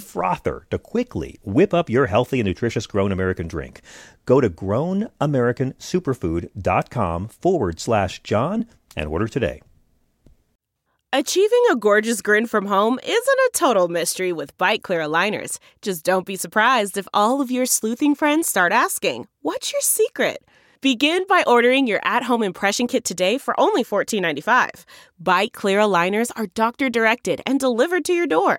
frother to quickly whip up your healthy and nutritious Grown American drink. Go to grownamericansuperfood.com forward slash John and order today. Achieving a gorgeous grin from home isn't a total mystery with Byte clear aligners. Just don't be surprised if all of your sleuthing friends start asking, What's your secret? Begin by ordering your at home impression kit today for only $14.95. Byte clear aligners are doctor directed and delivered to your door.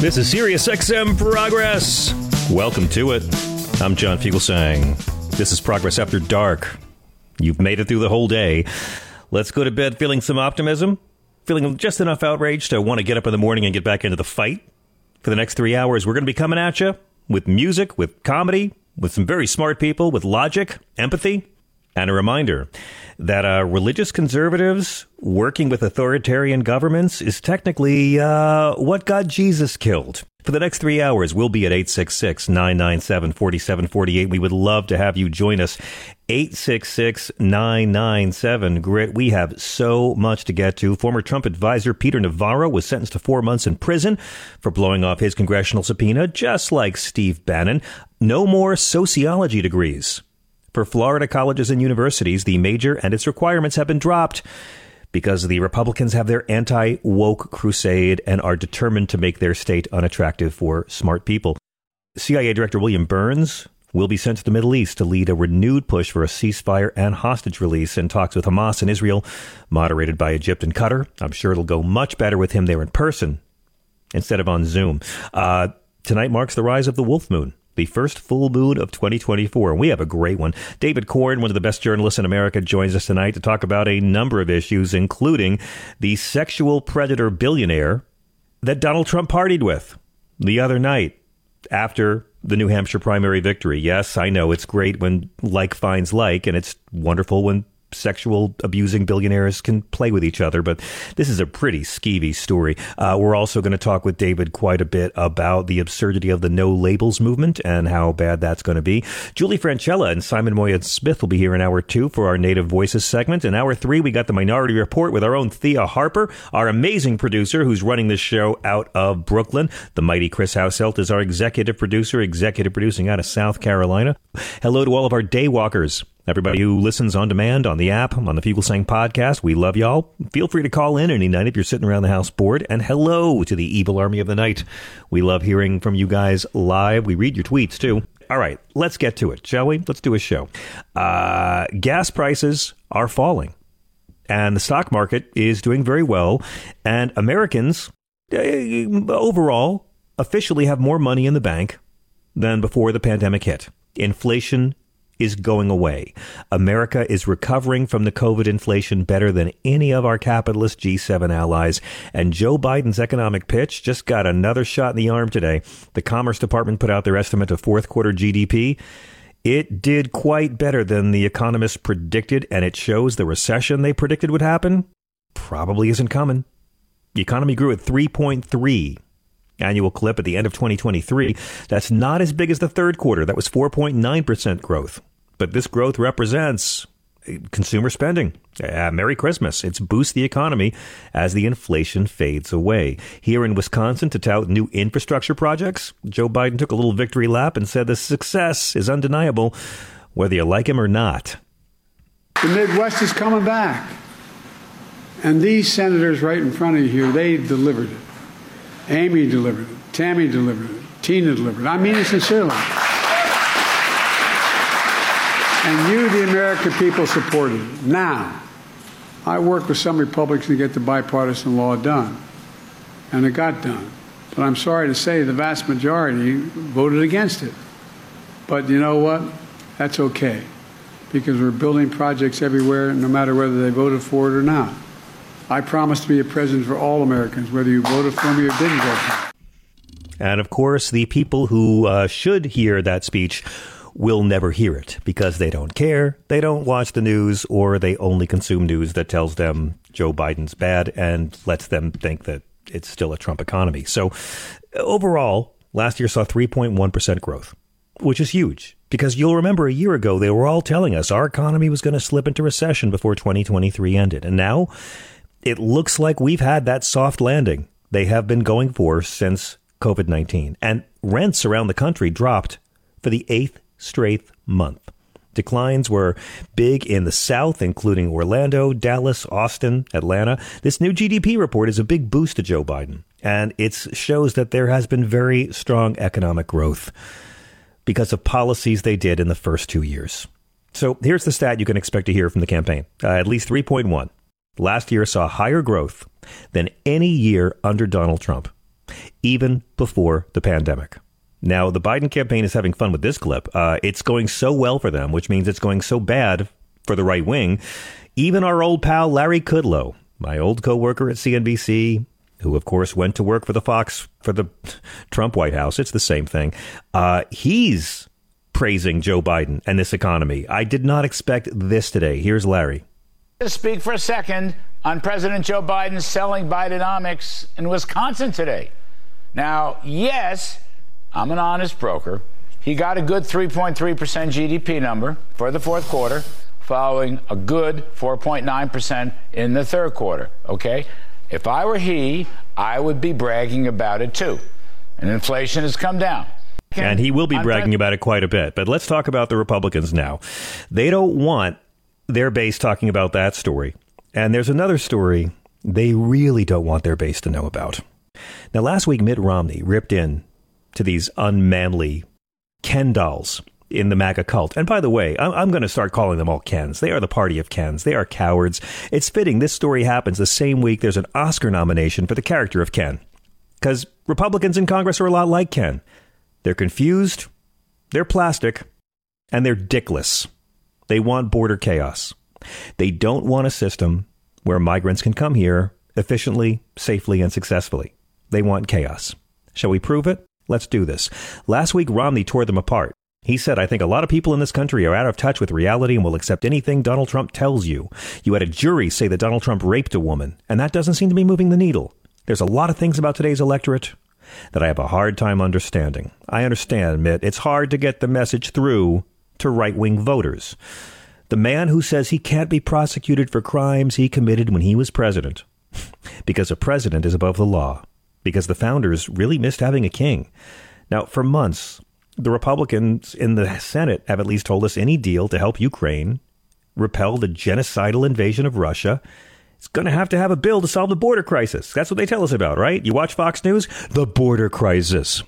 This is Sirius XM Progress. Welcome to it. I'm John Fugelsang. This is Progress After Dark. You've made it through the whole day. Let's go to bed feeling some optimism, feeling just enough outrage to want to get up in the morning and get back into the fight. For the next three hours, we're going to be coming at you with music, with comedy, with some very smart people, with logic, empathy, and a reminder that uh, religious conservatives working with authoritarian governments is technically uh, what got Jesus killed. For the next three hours, we'll be at 866 997 4748. We would love to have you join us. 866 997 Grit. We have so much to get to. Former Trump advisor Peter Navarro was sentenced to four months in prison for blowing off his congressional subpoena, just like Steve Bannon. No more sociology degrees. For Florida colleges and universities, the major and its requirements have been dropped because the Republicans have their anti woke crusade and are determined to make their state unattractive for smart people. CIA Director William Burns will be sent to the Middle East to lead a renewed push for a ceasefire and hostage release in talks with Hamas and Israel, moderated by Egypt and Qatar. I'm sure it'll go much better with him there in person instead of on Zoom. Uh, tonight marks the rise of the wolf moon the first full moon of 2024. And we have a great one. David Corn, one of the best journalists in America, joins us tonight to talk about a number of issues, including the sexual predator billionaire that Donald Trump partied with the other night after the New Hampshire primary victory. Yes, I know it's great when like finds like, and it's wonderful when sexual abusing billionaires can play with each other, but this is a pretty skeevy story. Uh, we're also going to talk with David quite a bit about the absurdity of the no labels movement and how bad that's going to be. Julie Franchella and Simon Moya Smith will be here in hour two for our Native Voices segment. In hour three, we got the Minority Report with our own Thea Harper, our amazing producer who's running this show out of Brooklyn. The mighty Chris Houselt is our executive producer, executive producing out of South Carolina. Hello to all of our daywalkers Everybody who listens on demand on the app, on the Fugelsang podcast, we love y'all. Feel free to call in any night if you're sitting around the house bored. And hello to the evil army of the night. We love hearing from you guys live. We read your tweets too. All right, let's get to it, shall we? Let's do a show. Uh, gas prices are falling, and the stock market is doing very well. And Americans, uh, overall, officially have more money in the bank than before the pandemic hit. Inflation is going away. America is recovering from the COVID inflation better than any of our capitalist G7 allies. And Joe Biden's economic pitch just got another shot in the arm today. The Commerce Department put out their estimate of fourth quarter GDP. It did quite better than the economists predicted, and it shows the recession they predicted would happen probably isn't coming. The economy grew at 3.3 annual clip at the end of 2023. That's not as big as the third quarter. That was 4.9% growth. But this growth represents consumer spending. Uh, Merry Christmas. It's boost the economy as the inflation fades away. Here in Wisconsin, to tout new infrastructure projects, Joe Biden took a little victory lap and said the success is undeniable, whether you like him or not. The Midwest is coming back. And these senators right in front of you here, they delivered it. Amy delivered it. Tammy delivered it. Tina delivered it. I mean it sincerely. And you, the American people, supported it. Now, I worked with some Republicans to get the bipartisan law done, and it got done. But I'm sorry to say the vast majority voted against it. But you know what? That's okay, because we're building projects everywhere, no matter whether they voted for it or not. I promise to be a president for all Americans, whether you voted for me or didn't vote for me. And of course, the people who uh, should hear that speech will never hear it because they don't care, they don't watch the news, or they only consume news that tells them Joe Biden's bad and lets them think that it's still a Trump economy. So overall, last year saw 3.1% growth, which is huge because you'll remember a year ago they were all telling us our economy was going to slip into recession before 2023 ended. And now it looks like we've had that soft landing they have been going for since COVID 19. And rents around the country dropped for the eighth straight month. Declines were big in the South, including Orlando, Dallas, Austin, Atlanta. This new GDP report is a big boost to Joe Biden, and it shows that there has been very strong economic growth because of policies they did in the first two years. So here's the stat you can expect to hear from the campaign uh, at least 3.1. Last year saw higher growth than any year under Donald Trump, even before the pandemic. Now, the Biden campaign is having fun with this clip. Uh, it's going so well for them, which means it's going so bad for the right wing. Even our old pal Larry Kudlow, my old coworker at CNBC, who of course went to work for the Fox for the Trump White House, it's the same thing. Uh, he's praising Joe Biden and this economy. I did not expect this today. Here's Larry. To speak for a second on President Joe Biden selling Bidenomics in Wisconsin today. Now, yes I'm an honest broker. He got a good 3.3% GDP number for the fourth quarter, following a good 4.9% in the third quarter. Okay? If I were he, I would be bragging about it too. And inflation has come down. And he will be bragging about it quite a bit. But let's talk about the Republicans now. They don't want their base talking about that story. And there's another story they really don't want their base to know about. Now, last week, Mitt Romney ripped in to these unmanly Ken dolls in the MAGA cult. And by the way, I'm, I'm going to start calling them all Kens. They are the party of Kens. They are cowards. It's fitting this story happens the same week there's an Oscar nomination for the character of Ken. Because Republicans in Congress are a lot like Ken. They're confused, they're plastic, and they're dickless. They want border chaos. They don't want a system where migrants can come here efficiently, safely, and successfully. They want chaos. Shall we prove it? Let's do this. Last week, Romney tore them apart. He said, I think a lot of people in this country are out of touch with reality and will accept anything Donald Trump tells you. You had a jury say that Donald Trump raped a woman, and that doesn't seem to be moving the needle. There's a lot of things about today's electorate that I have a hard time understanding. I understand, Mitt, it's hard to get the message through to right wing voters. The man who says he can't be prosecuted for crimes he committed when he was president, because a president is above the law because the founders really missed having a king. Now, for months, the Republicans in the Senate have at least told us any deal to help Ukraine repel the genocidal invasion of Russia it's going to have to have a bill to solve the border crisis. That's what they tell us about, right? You watch Fox News? The border crisis.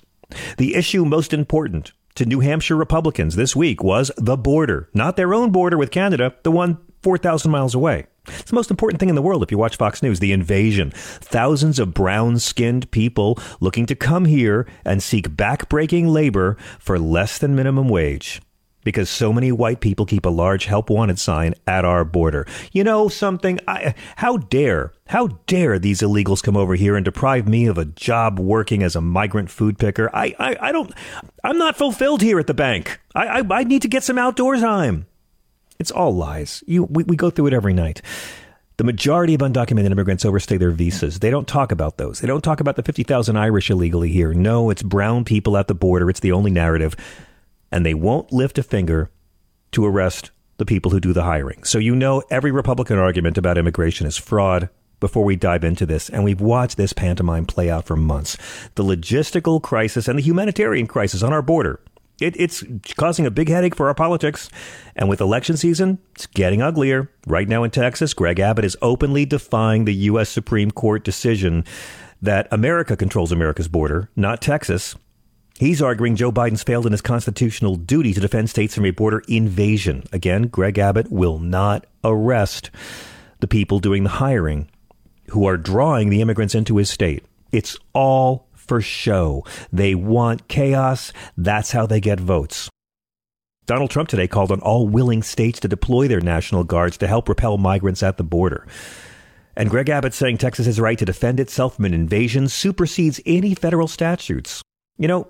The issue most important to New Hampshire Republicans this week was the border, not their own border with Canada, the one 4,000 miles away. It's the most important thing in the world if you watch Fox News the invasion. Thousands of brown skinned people looking to come here and seek back-breaking labor for less than minimum wage. Because so many white people keep a large help wanted sign at our border. You know something? I, how dare, how dare these illegals come over here and deprive me of a job working as a migrant food picker? I, I, I don't, I'm not fulfilled here at the bank. I, I, I need to get some outdoor time. It's all lies. You, we, we go through it every night. The majority of undocumented immigrants overstay their visas. They don't talk about those. They don't talk about the 50,000 Irish illegally here. No, it's brown people at the border. It's the only narrative. And they won't lift a finger to arrest the people who do the hiring. So you know every Republican argument about immigration is fraud before we dive into this, and we've watched this pantomime play out for months. The logistical crisis and the humanitarian crisis on our border. It, it's causing a big headache for our politics. And with election season, it's getting uglier. Right now in Texas, Greg Abbott is openly defying the U.S. Supreme Court decision that America controls America's border, not Texas. He's arguing Joe Biden's failed in his constitutional duty to defend states from a border invasion. Again, Greg Abbott will not arrest the people doing the hiring who are drawing the immigrants into his state. It's all for show. They want chaos. That's how they get votes. Donald Trump today called on all willing states to deploy their National Guards to help repel migrants at the border. And Greg Abbott saying Texas's right to defend itself from an invasion supersedes any federal statutes. You know,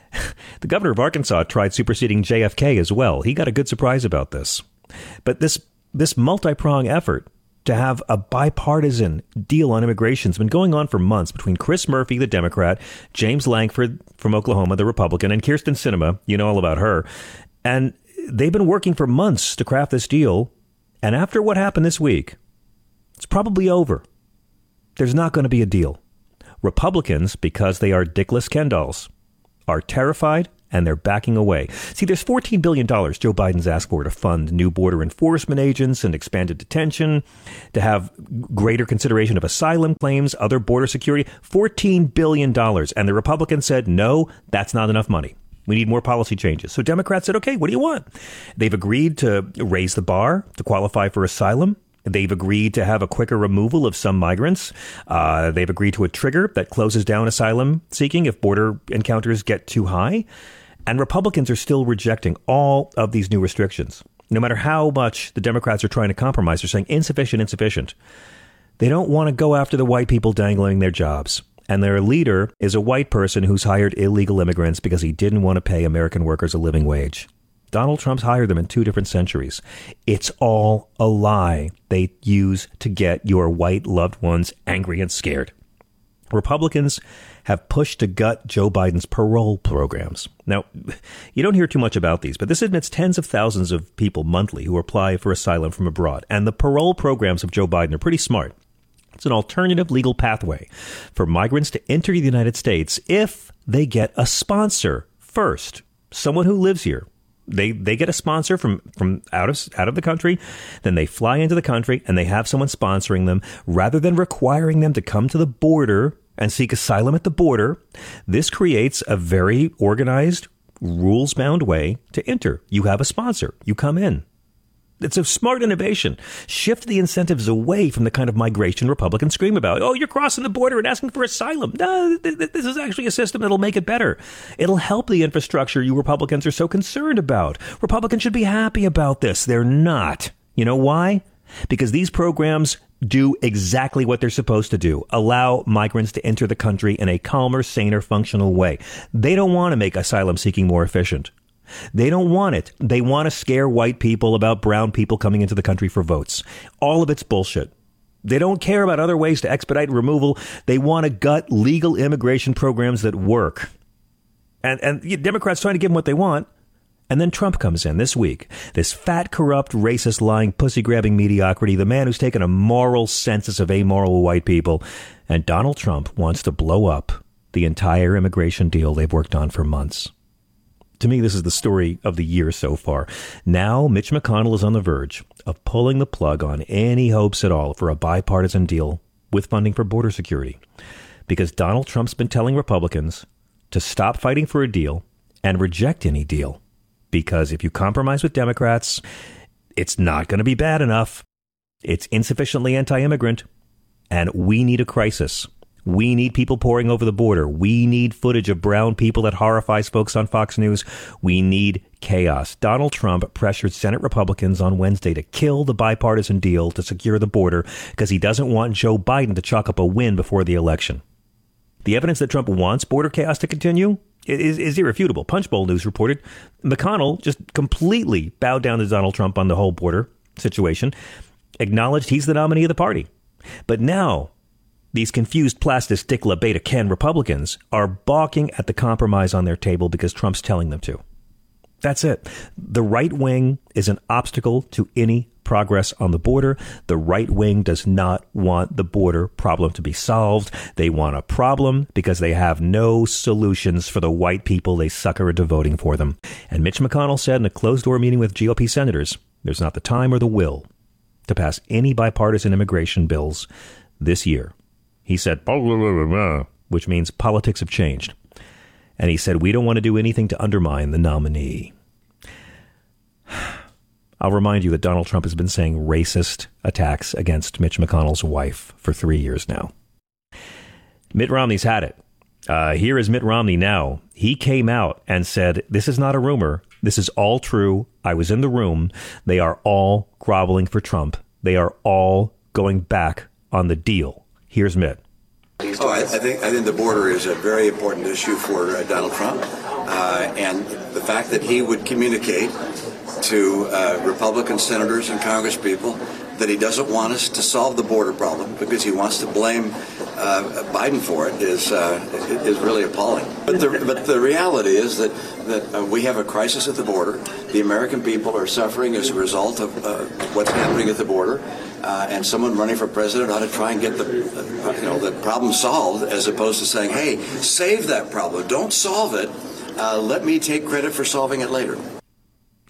the governor of Arkansas tried superseding JFK as well. He got a good surprise about this. But this this multi-pronged effort to have a bipartisan deal on immigration It's been going on for months between Chris Murphy, the Democrat, James Lankford from Oklahoma, the Republican, and Kyrsten Sinema. You know all about her. And they've been working for months to craft this deal. And after what happened this week, it's probably over. There's not going to be a deal. Republicans, because they are dickless Ken dolls, are terrified and they're backing away. See, there's $14 billion Joe Biden's asked for to fund new border enforcement agents and expanded detention, to have greater consideration of asylum claims, other border security. $14 billion. And the Republicans said, no, that's not enough money. We need more policy changes. So Democrats said, okay, what do you want? They've agreed to raise the bar to qualify for asylum. They've agreed to have a quicker removal of some migrants. Uh, they've agreed to a trigger that closes down asylum seeking if border encounters get too high. And Republicans are still rejecting all of these new restrictions. No matter how much the Democrats are trying to compromise, they're saying insufficient, insufficient. They don't want to go after the white people dangling their jobs. And their leader is a white person who's hired illegal immigrants because he didn't want to pay American workers a living wage. Donald Trump's hired them in two different centuries. It's all a lie they use to get your white loved ones angry and scared. Republicans have pushed to gut Joe Biden's parole programs. Now, you don't hear too much about these, but this admits tens of thousands of people monthly who apply for asylum from abroad. And the parole programs of Joe Biden are pretty smart. It's an alternative legal pathway for migrants to enter the United States if they get a sponsor first, someone who lives here, they they get a sponsor from from out of out of the country, then they fly into the country and they have someone sponsoring them rather than requiring them to come to the border and seek asylum at the border. This creates a very organized, rules bound way to enter. You have a sponsor. You come in. It's a smart innovation. Shift the incentives away from the kind of migration Republicans scream about. Oh, you're crossing the border and asking for asylum. No, this is actually a system that'll make it better. It'll help the infrastructure you Republicans are so concerned about. Republicans should be happy about this. They're not. You know why? Because these programs do exactly what they're supposed to do allow migrants to enter the country in a calmer, saner, functional way. They don't want to make asylum seeking more efficient. They don't want it. They want to scare white people about brown people coming into the country for votes. All of it's bullshit. They don't care about other ways to expedite removal. They want to gut legal immigration programs that work. And, and Democrats trying to give them what they want. And then Trump comes in this week. This fat, corrupt, racist, lying, pussy grabbing mediocrity, the man who's taken a moral census of amoral white people. And Donald Trump wants to blow up the entire immigration deal they've worked on for months to me, this is the story of the year so far. Now, Mitch McConnell is on the verge of pulling the plug on any hopes at all for a bipartisan deal with funding for border security. Because Donald Trump's been telling Republicans to stop fighting for a deal and reject any deal. Because if you compromise with Democrats, it's not going to be bad enough. It's insufficiently anti immigrant. And we need a crisis. We need people pouring over the border. We need footage of brown people that horrifies folks on Fox News. We need chaos. Donald Trump pressured Senate Republicans on Wednesday to kill the bipartisan deal to secure the border because he doesn't want Joe Biden to chalk up a win before the election. The evidence that Trump wants border chaos to continue is, is irrefutable. Punchbowl News reported McConnell just completely bowed down to Donald Trump on the whole border situation, acknowledged he's the nominee of the party. But now these confused plastic stickler beta Ken Republicans are balking at the compromise on their table because Trump's telling them to. That's it. The right wing is an obstacle to any progress on the border. The right wing does not want the border problem to be solved. They want a problem because they have no solutions for the white people they sucker into voting for them. And Mitch McConnell said in a closed door meeting with GOP senators, there's not the time or the will to pass any bipartisan immigration bills this year. He said, which means politics have changed. And he said, we don't want to do anything to undermine the nominee. I'll remind you that Donald Trump has been saying racist attacks against Mitch McConnell's wife for three years now. Mitt Romney's had it. Uh, here is Mitt Romney now. He came out and said, This is not a rumor. This is all true. I was in the room. They are all groveling for Trump. They are all going back on the deal. Here's Mitt. Oh, I, I, think I think the border is a very important issue for uh, Donald Trump, uh, and the fact that he would communicate to uh, Republican senators and Congresspeople that he doesn't want us to solve the border problem because he wants to blame uh, Biden for it is uh, is really appalling. But the but the reality is that that uh, we have a crisis at the border. The American people are suffering as a result of uh, what's happening at the border. Uh, and someone running for president ought to try and get the you know the problem solved, as opposed to saying, "Hey, save that problem. Don't solve it. Uh, let me take credit for solving it later."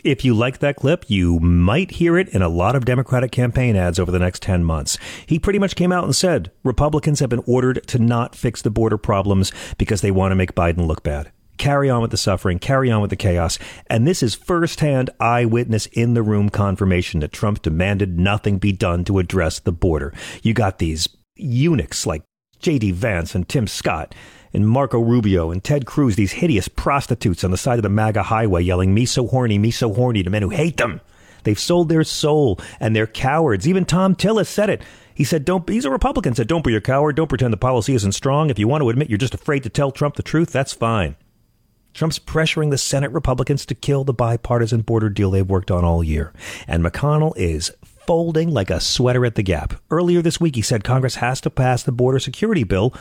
If you like that clip, you might hear it in a lot of Democratic campaign ads over the next 10 months. He pretty much came out and said Republicans have been ordered to not fix the border problems because they want to make Biden look bad. Carry on with the suffering, carry on with the chaos. And this is firsthand eyewitness in the room confirmation that Trump demanded nothing be done to address the border. You got these eunuchs like J.D. Vance and Tim Scott and Marco Rubio and Ted Cruz, these hideous prostitutes on the side of the MAGA highway yelling, me so horny, me so horny to men who hate them. They've sold their soul and they're cowards. Even Thom Tillis said it. He said, don't, he's a Republican, said, don't be a coward. Don't pretend the policy isn't strong. If you want to admit you're just afraid to tell Trump the truth, that's fine. Trump's pressuring the Senate Republicans to kill the bipartisan border deal they've worked on all year. And McConnell is folding like a sweater at the gap. Earlier this week, he said Congress has to pass the border security bill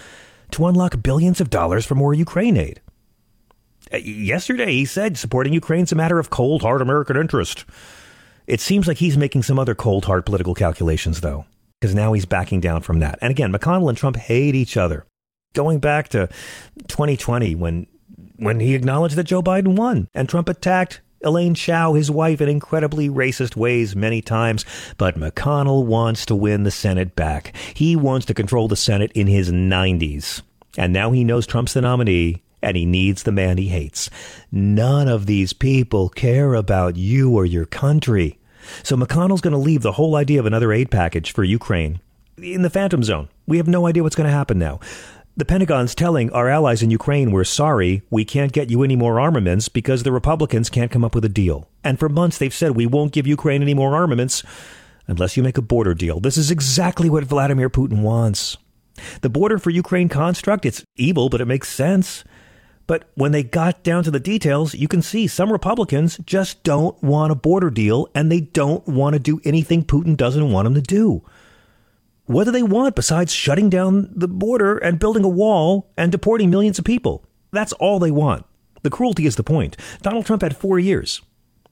to unlock billions of dollars for more Ukraine aid. Uh, yesterday, he said supporting Ukraine's a matter of cold, hard American interest. It seems like he's making some other cold, hard political calculations, though, because now he's backing down from that. And again, McConnell and Trump hate each other. Going back to 2020, when when he acknowledged that Joe Biden won and Trump attacked Elaine Chao, his wife, in incredibly racist ways many times, but McConnell wants to win the Senate back. He wants to control the Senate in his 90s. And now he knows Trump's the nominee and he needs the man he hates. None of these people care about you or your country. So McConnell's going to leave the whole idea of another aid package for Ukraine in the phantom zone. We have no idea what's going to happen now. The Pentagon's telling our allies in Ukraine, we're sorry, we can't get you any more armaments because the Republicans can't come up with a deal. And for months they've said, we won't give Ukraine any more armaments unless you make a border deal. This is exactly what Vladimir Putin wants. The border for Ukraine construct, it's evil, but it makes sense. But when they got down to the details, you can see some Republicans just don't want a border deal and they don't want to do anything Putin doesn't want them to do. What do they want besides shutting down the border and building a wall and deporting millions of people? That's all they want. The cruelty is the point. Donald Trump had four years.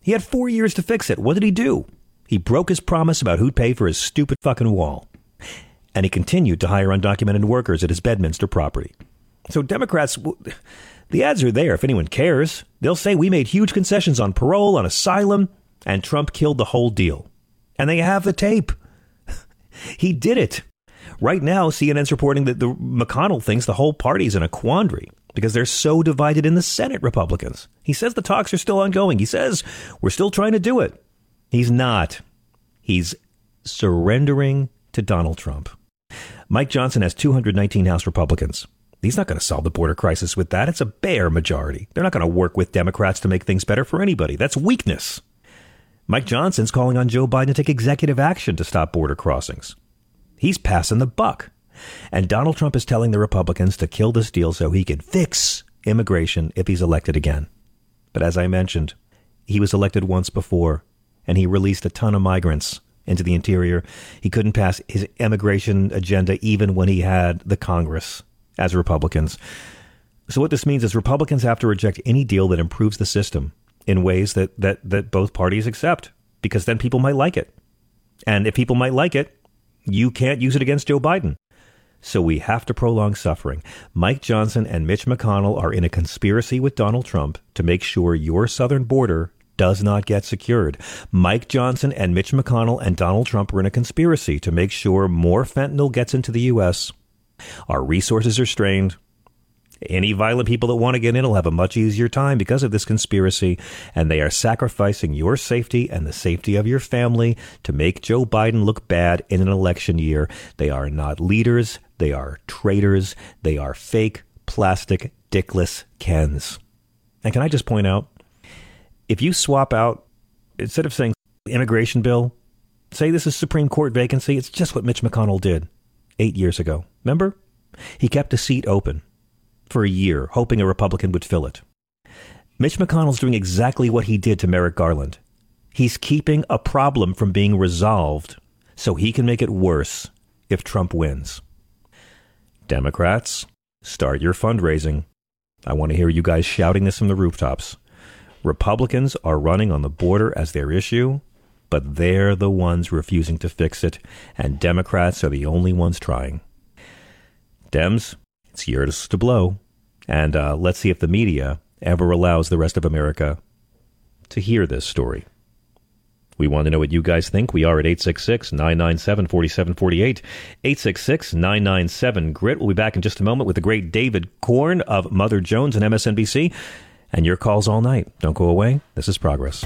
He had four years to fix it. What did he do? He broke his promise about who'd pay for his stupid fucking wall. And he continued to hire undocumented workers at his Bedminster property. So Democrats, the ads are there if anyone cares. They'll say we made huge concessions on parole, on asylum, and Trump killed the whole deal. And they have the tape. He did it. Right now, CNN's reporting that the McConnell thinks the whole party's in a quandary because they're so divided in the Senate Republicans. He says the talks are still ongoing. He says we're still trying to do it. He's not. He's surrendering to Donald Trump. Mike Johnson has 219 House Republicans. He's not going to solve the border crisis with that. It's a bare majority. They're not going to work with Democrats to make things better for anybody. That's weakness. Mike Johnson's calling on Joe Biden to take executive action to stop border crossings. He's passing the buck. And Donald Trump is telling the Republicans to kill this deal so he can fix immigration if he's elected again. But as I mentioned, he was elected once before, and he released a ton of migrants into the interior. He couldn't pass his immigration agenda even when he had the Congress as Republicans. So, what this means is Republicans have to reject any deal that improves the system in ways that, that, that both parties accept, because then people might like it. And if people might like it, you can't use it against Joe Biden. So we have to prolong suffering. Mike Johnson and Mitch McConnell are in a conspiracy with Donald Trump to make sure your southern border does not get secured. Mike Johnson and Mitch McConnell and Donald Trump are in a conspiracy to make sure more fentanyl gets into the U.S. Our resources are strained. Any violent people that want to get in will have a much easier time because of this conspiracy, and they are sacrificing your safety and the safety of your family to make Joe Biden look bad in an election year. They are not leaders, they are traitors, they are fake, plastic, dickless Kens. And can I just point out, if you swap out, instead of saying immigration bill, say this is Supreme Court vacancy, it's just what Mitch McConnell did eight years ago. Remember? He kept a seat open for a year, hoping a Republican would fill it. Mitch McConnell's doing exactly what he did to Merrick Garland. He's keeping a problem from being resolved so he can make it worse if Trump wins. Democrats, start your fundraising. I want to hear you guys shouting this from the rooftops. Republicans are running on the border as their issue, but they're the ones refusing to fix it, and Democrats are the only ones trying. Dems, it's yours to blow. And uh, let's see if the media ever allows the rest of America to hear this story. We want to know what you guys think. We are at 866 997 4748. 866 997 Grit. We'll be back in just a moment with the great David Corn of Mother Jones and MSNBC. And your calls all night. Don't go away. This is Progress.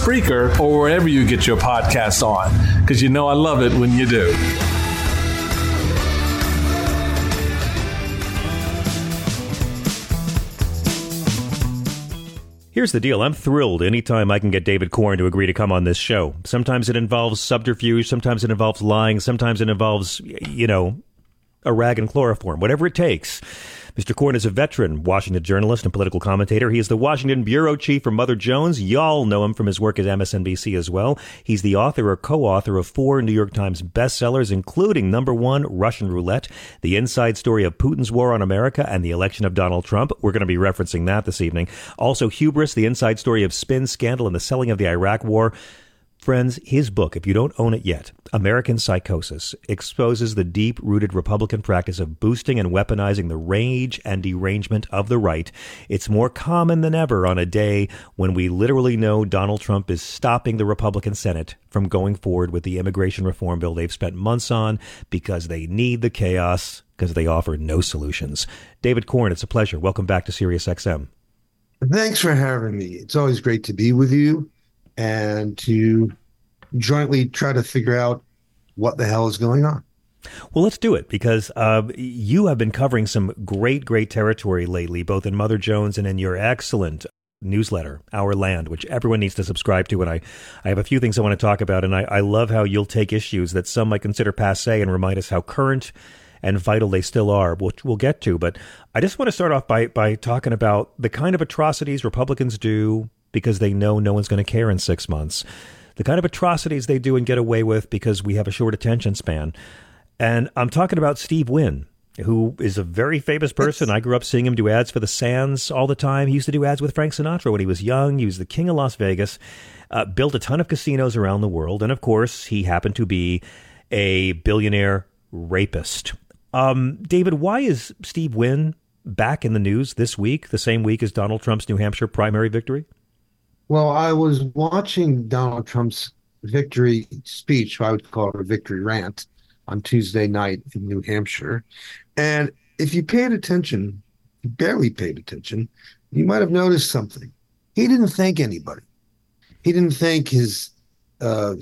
Spreaker, or wherever you get your podcasts on, because you know I love it when you do. Here's the deal. I'm thrilled anytime I can get David Corn to agree to come on this show. Sometimes it involves subterfuge, sometimes it involves lying, sometimes it involves, you know, a rag and chloroform, whatever it takes. Mr. Corn is a veteran Washington journalist and political commentator. He is the Washington bureau chief for Mother Jones. Y'all know him from his work at MSNBC as well. He's the author or co-author of four New York Times bestsellers, including number one, Russian Roulette, the inside story of Putin's war on America and the election of Donald Trump. We're going to be referencing that this evening. Also, Hubris, the inside story of spin scandal and the selling of the Iraq war. Friends, his book, if you don't own it yet, American Psychosis, exposes the deep rooted Republican practice of boosting and weaponizing the rage and derangement of the right. It's more common than ever on a day when we literally know Donald Trump is stopping the Republican Senate from going forward with the immigration reform bill they've spent months on because they need the chaos because they offer no solutions. David Corn, it's a pleasure. Welcome back to SiriusXM. Thanks for having me. It's always great to be with you and to jointly try to figure out what the hell is going on. Well, let's do it because uh, you have been covering some great, great territory lately, both in Mother Jones and in your excellent newsletter, Our Land, which everyone needs to subscribe to. And I, I have a few things I want to talk about. And I, I love how you'll take issues that some might consider passe and remind us how current and vital they still are, which we'll get to. But I just want to start off by by talking about the kind of atrocities Republicans do because they know no one's going to care in six months, the kind of atrocities they do and get away with because we have a short attention span. And I'm talking about Steve Wynn, who is a very famous person. I grew up seeing him do ads for the Sands all the time. He used to do ads with Frank Sinatra when he was young. He was the king of Las Vegas, uh, built a ton of casinos around the world. And of course, he happened to be a billionaire rapist. Um, David, why is Steve Wynn back in the news this week, the same week as Donald Trump's New Hampshire primary victory? Well, I was watching Donald Trump's victory speech, I would call it a victory rant, on Tuesday night in New Hampshire. And if you paid attention, barely paid attention, you might have noticed something. He didn't thank anybody. He didn't thank his uh,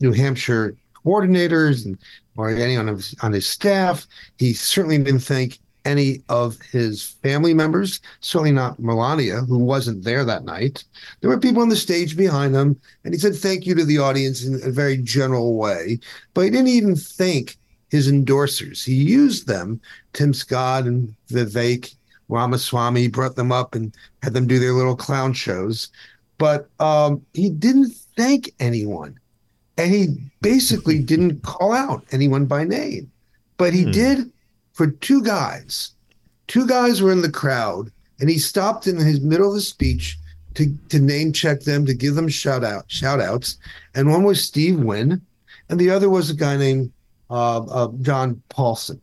New Hampshire coordinators and or anyone on his, on his staff. He certainly didn't thank any of his family members, certainly not Melania, who wasn't there that night. There were people on the stage behind him, and he said thank you to the audience in a very general way, but he didn't even thank his endorsers. He used them, Tim Scott and Vivek Ramaswamy, brought them up and had them do their little clown shows, but um, he didn't thank anyone. And he basically didn't call out anyone by name, but he hmm. did for two guys. Two guys were in the crowd, and he stopped in his middle of the speech to, to name check them, to give them shout out shout outs. And one was Steve Wynn, and the other was a guy named uh, uh, John Paulson,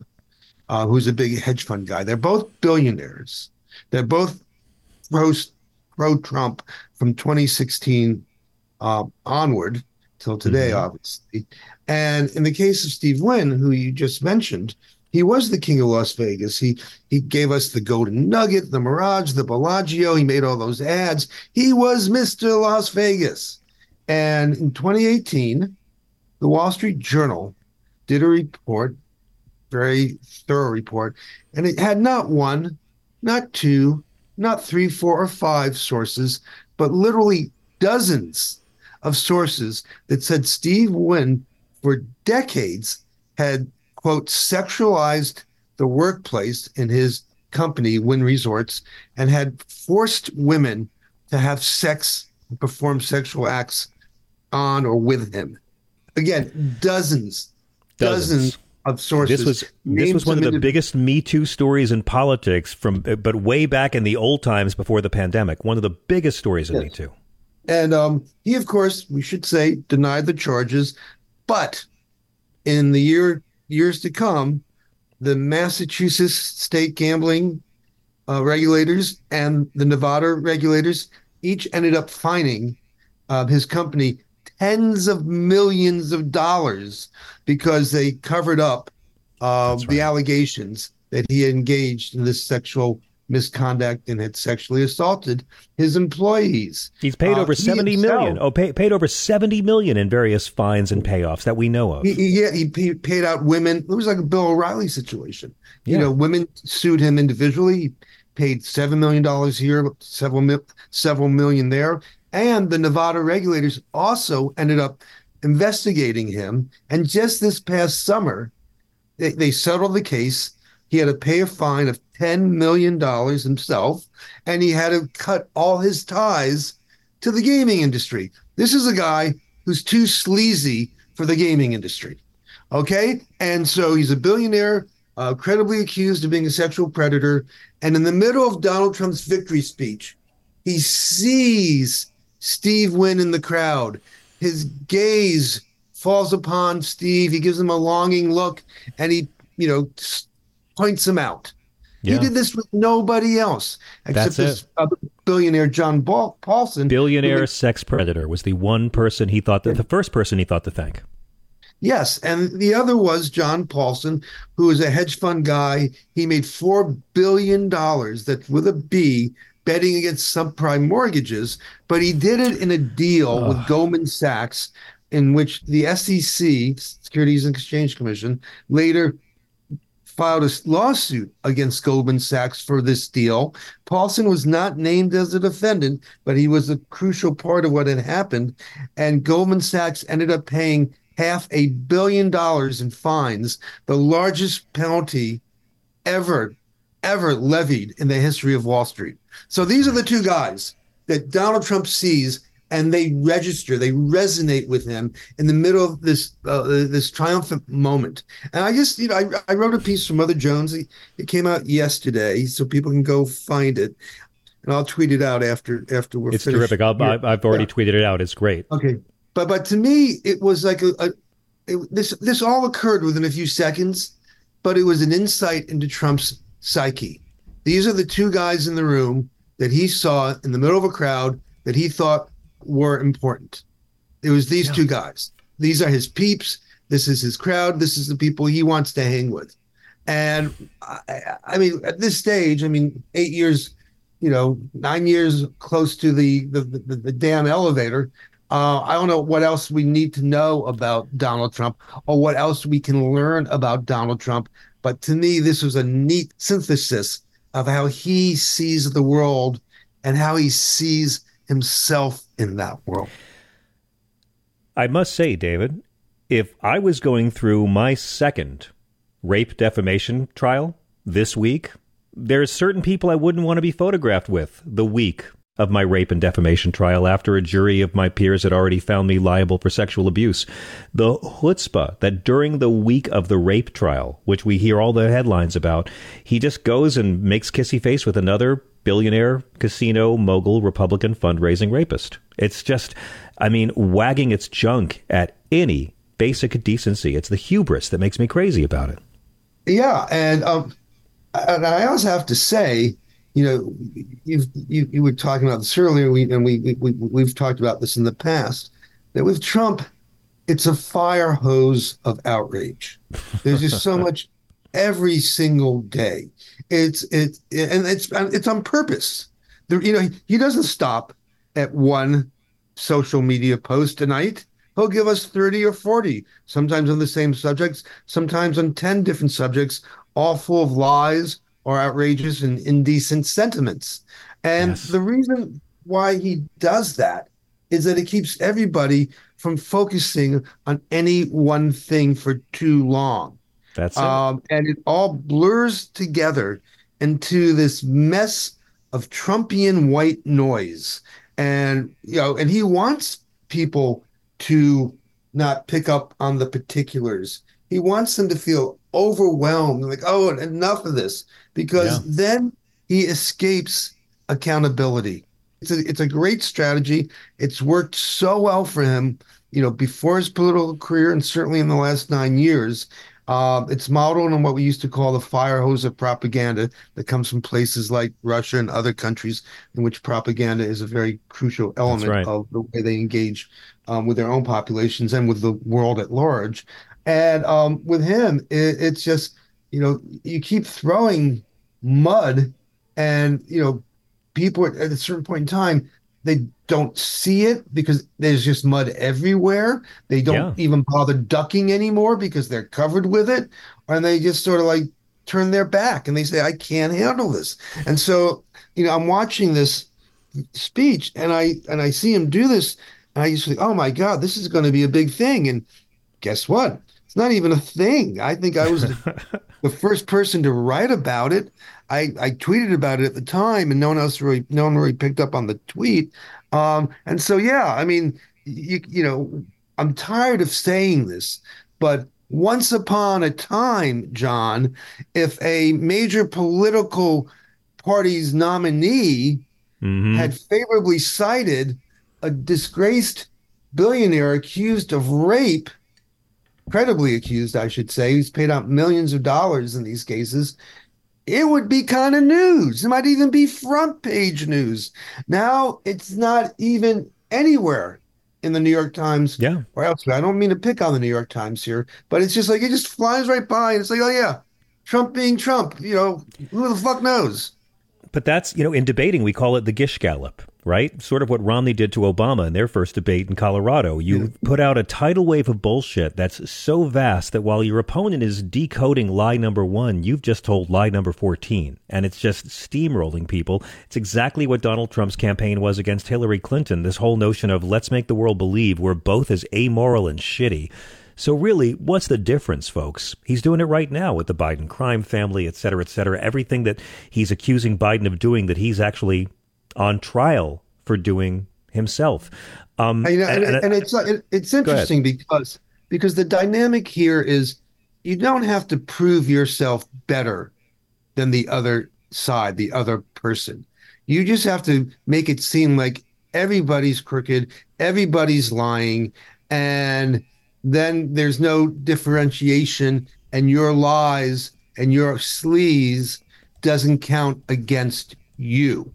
uh, who's a big hedge fund guy. They're both billionaires. They're both pro, pro Trump from 2016 uh, onward till today, mm-hmm. obviously. And in the case of Steve Wynn, who you just mentioned, he was the king of Las Vegas. He he gave us the Golden Nugget, the Mirage, the Bellagio. He made all those ads. He was Mr. Las Vegas. And in 2018, the Wall Street Journal did a report, very thorough report, and it had not one, not two, not three, four, or five sources, but literally dozens of sources that said Steve Wynn for decades had quote, sexualized the workplace in his company, Wynn Resorts, and had forced women to have sex, perform sexual acts on or with him. Again, dozens, dozens, dozens of sources. This was this was one of the biggest Me Too stories in politics from, but way back in the old times before the pandemic. One of the biggest stories in yes. Me Too. And um, he, of course, we should say, denied the charges, but in the year years to come, the Massachusetts state gambling uh, regulators and the Nevada regulators each ended up fining uh, his company tens of millions of dollars because they covered up uh, right. the allegations that he engaged in this sexual misconduct and had sexually assaulted his employees. He's paid uh, over seventy million. Oh, pay, paid over seventy million in various fines and payoffs that we know of. He, he, yeah, he paid out women. It was like a Bill O'Reilly situation. Yeah. You know, women sued him individually. He paid seven million dollars here, several mil, several million there, and the Nevada regulators also ended up investigating him. And just this past summer, they, they settled the case. He had to pay a fine of $10 million himself, and he had to cut all his ties to the gaming industry. This is a guy who's too sleazy for the gaming industry. Okay. And so he's a billionaire, uh, credibly accused of being a sexual predator. And in the middle of Donald Trump's victory speech, he sees Steve Wynn in the crowd. His gaze falls upon Steve. He gives him a longing look and he, you know, points him out. Yeah. He did this with nobody else except this other billionaire John Paulson. Billionaire sex predator was the one person he thought that the first person he thought to thank. Yes, and the other was John Paulson, who is a hedge fund guy. He made four billion dollars that with a B betting against subprime mortgages, but he did it in a deal with Goldman Sachs, in which the SEC, Securities and Exchange Commission, later filed a lawsuit against Goldman Sachs for this deal. Paulson was not named as a defendant, but he was a crucial part of what had happened. And Goldman Sachs ended up paying half a billion dollars in fines, the largest penalty ever, ever levied in the history of Wall Street. So these are the two guys that Donald Trump sees and they register, they resonate with him in the middle of this uh, this triumphant moment. And I just, you know, I, I wrote a piece from Mother Jones. It came out yesterday, so people can go find it, and I'll tweet it out after after we're it's finished. terrific. i have already yeah. tweeted it out. It's great. Okay, but but to me, it was like a, a it, this this all occurred within a few seconds, but it was an insight into Trump's psyche. These are the two guys in the room that he saw in the middle of a crowd that he thought were important. It was these yeah. two guys. These are his peeps. This is his crowd. This is the people he wants to hang with. And I, I mean, at this stage, I mean, eight years, you know, nine years close to the the, the, the damn elevator. Uh, I don't know what else we need to know about Donald Trump or what else we can learn about Donald Trump. But to me, this was a neat synthesis of how he sees the world and how he sees himself in that world. I must say, David, if I was going through my second rape defamation trial this week, there's certain people I wouldn't want to be photographed with the week of my rape and defamation trial after a jury of my peers had already found me liable for sexual abuse. The chutzpah that during the week of the rape trial, which we hear all the headlines about, he just goes and makes kissy face with another billionaire, casino, mogul, Republican fundraising rapist. It's just, I mean, wagging its junk at any basic decency. It's the hubris that makes me crazy about it. Yeah. And, um, and I also have to say, you know, you you, you were talking about this earlier, we, and we, we we've talked about this in the past. That with Trump, it's a fire hose of outrage. There's just so much every single day. It's it and it's it's on purpose. There, you know, he doesn't stop at one social media post a night. He'll give us 30 or 40, sometimes on the same subjects, sometimes on 10 different subjects, all full of lies, or outrageous and indecent sentiments. And yes. the reason why he does that is that it keeps everybody from focusing on any one thing for too long. That's it. Um, and it all blurs together into this mess of Trumpian white noise. And you know, and he wants people to not pick up on the particulars. He wants them to feel overwhelmed, like, oh, enough of this, because yeah. then he escapes accountability. It's a, it's a great strategy. It's worked so well for him, you know, before his political career and certainly in the last nine years. Uh, it's modeled on what we used to call the fire hose of propaganda that comes from places like Russia and other countries in which propaganda is a very crucial element right. of the way they engage um, with their own populations and with the world at large. And um, with him, it, it's just, you know, you keep throwing mud and, you know, people at, at a certain point in time, they don't see it because there's just mud everywhere. They don't yeah. even bother ducking anymore because they're covered with it. And they just sort of like turn their back and they say, I can't handle this. And so, you know, I'm watching this speech and I and I see him do this and I used to think, oh my God, this is going to be a big thing. And guess what? It's not even a thing. I think I was the first person to write about it. I, I tweeted about it at the time, and no one else really, no one really picked up on the tweet. Um, and so, yeah, I mean, you, you know, I'm tired of saying this, but once upon a time, John, if a major political party's nominee mm-hmm. had favorably cited a disgraced billionaire accused of rape credibly accused, I should say, who's paid out millions of dollars in these cases, it would be kind of news. It might even be front page news. Now it's not even anywhere in the New York Times yeah. or elsewhere. I don't mean to pick on the New York Times here, but it's just like it just flies right by. And it's like, oh, yeah, Trump being Trump. You know, who the fuck knows? But that's, you know, in debating, we call it the Gish Gallop right? Sort of what Romney did to Obama in their first debate in Colorado. You put out a tidal wave of bullshit that's so vast that while your opponent is decoding lie number one, you've just told lie number 14. And it's just steamrolling people. It's exactly what Donald Trump's campaign was against Hillary Clinton. This whole notion of let's make the world believe we're both as amoral and shitty So really, what's the difference, folks? He's doing it right now with the Biden crime family, et cetera, et cetera. Everything that he's accusing Biden of doing that he's actually on trial for doing himself. Um, and, and, and, and, it's it's interesting because because the dynamic here is you don't have to prove yourself better than the other side, the other person. You just have to make it seem like everybody's crooked, everybody's lying, and then there's no differentiation, and your lies and your sleaze doesn't count against you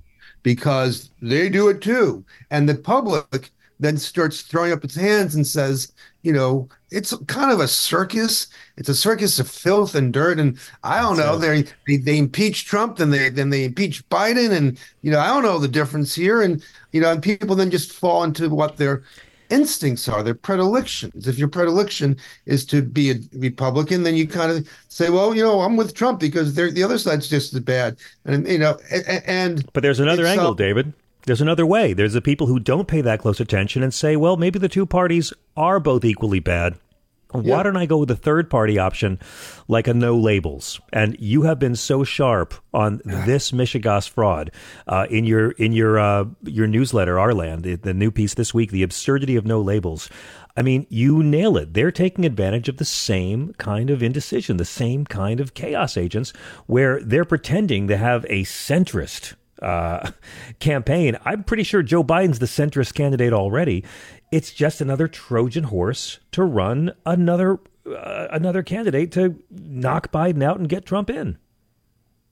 because they do it too. And the public then starts throwing up its hands and says, you know, it's kind of a circus. It's a circus of filth and dirt. And I don't know. They, they they impeach Trump, then they then they impeach Biden, and you know, I don't know the difference here. And you know, and people then just fall into what their instincts are, their predilections. If your predilection is to be a Republican, then you kind of say, well, you know, I'm with Trump because the other side's just as bad. And you know, and, and but there's another angle, uh, David. There's another way. There's the people who don't pay that close attention and say, well, maybe the two parties are both equally bad. Why yeah. don't I go with the third party option, like a no labels? And you have been so sharp on this Michigas fraud uh, in your in your uh, your newsletter, Our Land, the, the new piece this week, the absurdity of no labels. I mean, you nail it. They're taking advantage of the same kind of indecision, the same kind of chaos agents, where they're pretending to have a centrist uh, campaign. I'm pretty sure Joe Biden's the centrist candidate already. It's just another Trojan horse to run another uh, another candidate to knock Biden out and get Trump in.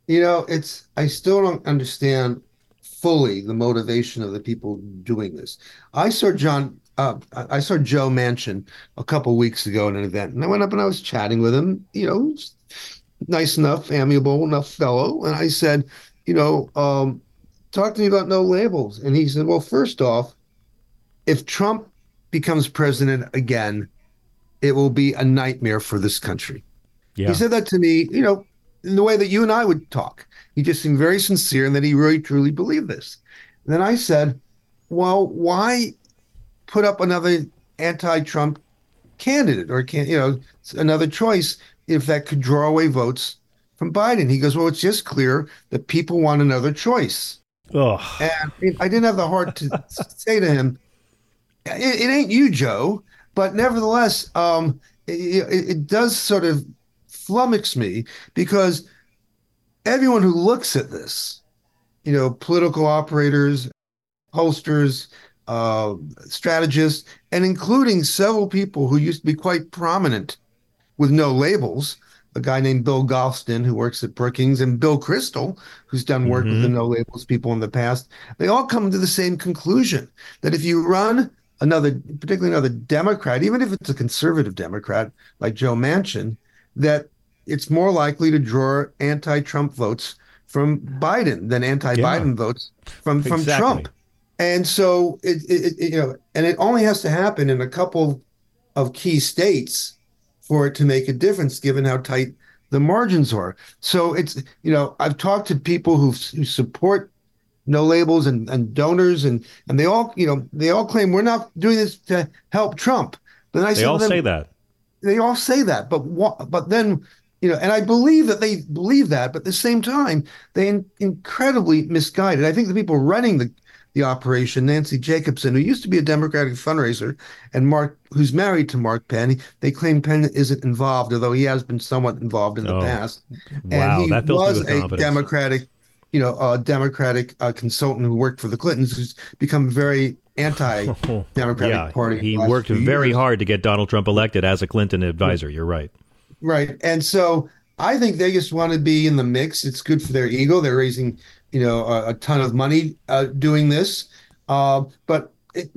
You know, it's I still don't understand fully the motivation of the people doing this. I saw John uh, I saw Joe Manchin a couple weeks ago at an event, and I went up and I was chatting with him. You know, nice enough, amiable enough fellow, and I said, you know, um, talk to me about no labels. And he said, well, first off, if Trump becomes president again, it will be a nightmare for this country. Yeah. He said that to me, you know, in the way that you and I would talk. He just seemed very sincere and that he really truly believed this. And then I said, well, why put up another anti-Trump candidate or can you know another choice if that could draw away votes from Biden? He goes, well, it's just clear that people want another choice. Oh. And I didn't have the heart to say to him, it, it, ain't you, Joe. But nevertheless, um, it, it does sort of flummox me because everyone who looks at this, you know, political operators, pollsters, uh, strategists, and including several people who used to be quite prominent with no labels, a guy named Bill Galston who works at Brookings and Bill Kristol, who's done work mm-hmm. with the no labels people in the past, they all come to the same conclusion that if you run another, particularly another Democrat, even if it's a conservative Democrat like Joe Manchin, that it's more likely to draw anti-Trump votes from Biden than anti-Biden yeah. votes from from exactly. Trump. And so it, it, it, you know, and it only has to happen in a couple of key states for it to make a difference, given how tight the margins are. So it's you know I've talked to people who who support no labels and, and donors and and they all you know they all claim we're not doing this to help Trump. But then I they all them, say that. They all say that, but what? But then you know, and I believe that they believe that, but at the same time, they in, incredibly misguided. I think the people running the the operation, Nancy Jacobson, who used to be a Democratic fundraiser, and Mark, who's married to Mark Penn. They claim Penn isn't involved, although he has been somewhat involved in the oh, past. Wow, and he was a Democratic, you know, a Democratic uh, consultant who worked for the Clintons, who's become very anti-Democratic yeah, Party. He worked very years. hard to get Donald Trump elected as a Clinton advisor. You're right. Right, and so I think they just want to be in the mix. It's good for their ego. They're raising you know a, a ton of money uh, doing this. Uh, but it,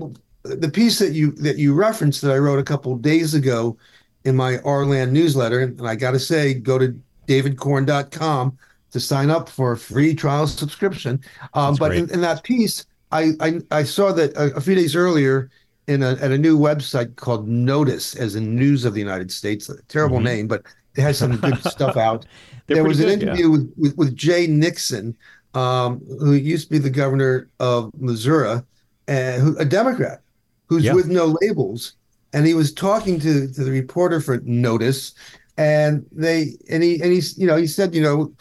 the piece that you that you referenced that I wrote a couple days ago in my Our Land newsletter, and I got to say, go to davidcorn.com to sign up for a free trial subscription. Um, but in, in, that piece, I, I, I saw that a, a, few days earlier in a, at a new website called NOTUS, as in News of the United States. A terrible mm-hmm. name, but it has some good stuff out. there was an good, interview yeah. with, with, with Jay Nixon, um, who used to be the governor of Missouri, and who, a Democrat, who's with no labels. and he was talking to, to the reporter for NOTUS, and they and he and he you know he said you know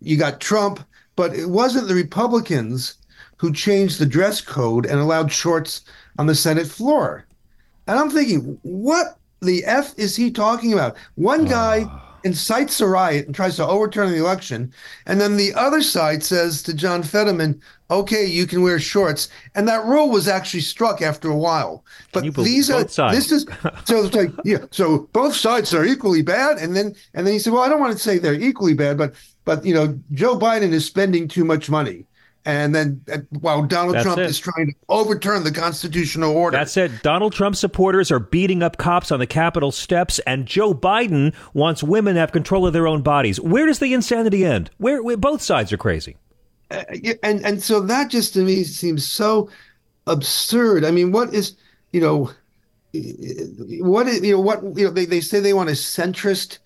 you got Trump, but it wasn't the Republicans who changed the dress code and allowed shorts on the Senate floor. And I'm thinking, what the f is he talking about? One guy ah. Incites a riot and tries to overturn the election, and then the other side says to John Fetterman, "Okay, you can wear shorts," and that rule was actually struck after a while. But these are sides. this is so it's like yeah, so both sides are equally bad, and then and then he said, "Well, I don't want to say they're equally bad, but but you know, Joe Biden is spending too much money." And then uh, while Donald That's Trump it. is trying to overturn the constitutional order. That's it. Donald Trump supporters are beating up cops on the Capitol steps, and Joe Biden wants women to have control of their own bodies. Where does the insanity end? Where, where both sides are crazy. Uh, and and so that just to me seems so absurd. I mean, what is you know, what is you know what you know they, they say they want a centrist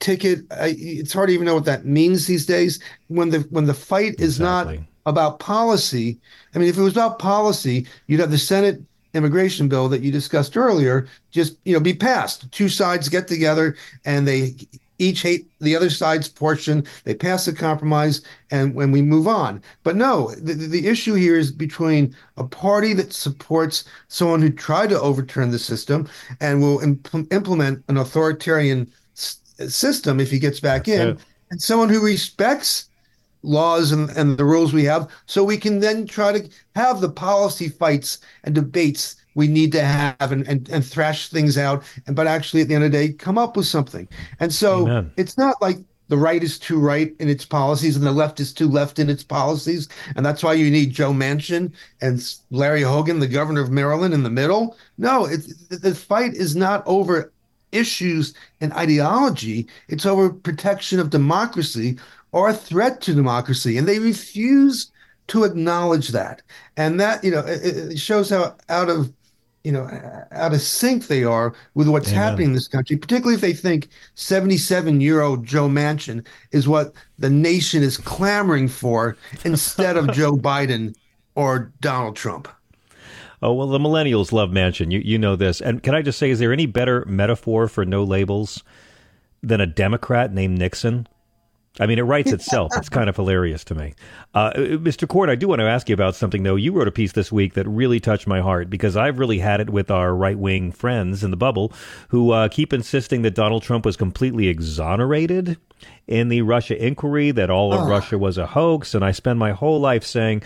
ticket. I, it's hard to even know what that means these days. When the when the fight is not about policy, I mean, if it was about policy, you'd have the Senate immigration bill that you discussed earlier just you know be passed. Two sides get together and they each hate the other side's portion. They pass a compromise, and when we move on. But no, the, the issue here is between a party that supports someone who tried to overturn the system and will imp- implement an authoritarian s- system if he gets back in, it. and someone who respects laws and, and the rules we have, so we can then try to have the policy fights and debates we need to have and, and, and thrash things out and but actually at the end of the day come up with something. And so Amen. it's not like the right is too right in its policies and the left is too left in its policies and that's why you need joe manchin and larry hogan the governor of maryland in the middle. No it's the fight is not over issues and ideology. It's over protection of democracy or a threat to democracy and they refuse to acknowledge that and that you know it, it shows how out of you know out of sync they are with what's Amen. happening in this country particularly if they think 77 year old joe manchin is what the nation is clamoring for instead of joe biden or donald trump Oh well, the millennials love Manchin. You you know this. And can I just say, is there any better metaphor for no labels than a Democrat named Nixon? I mean, it writes itself. it's kind of hilarious to me. Uh, Mr. Corn, I do want to ask you about something, though. You wrote a piece this week that really touched my heart because I've really had it with our right wing friends in the bubble who uh, keep insisting that Donald Trump was completely exonerated in the Russia inquiry, that all of Oh. Russia was a hoax. And I spend my whole life saying,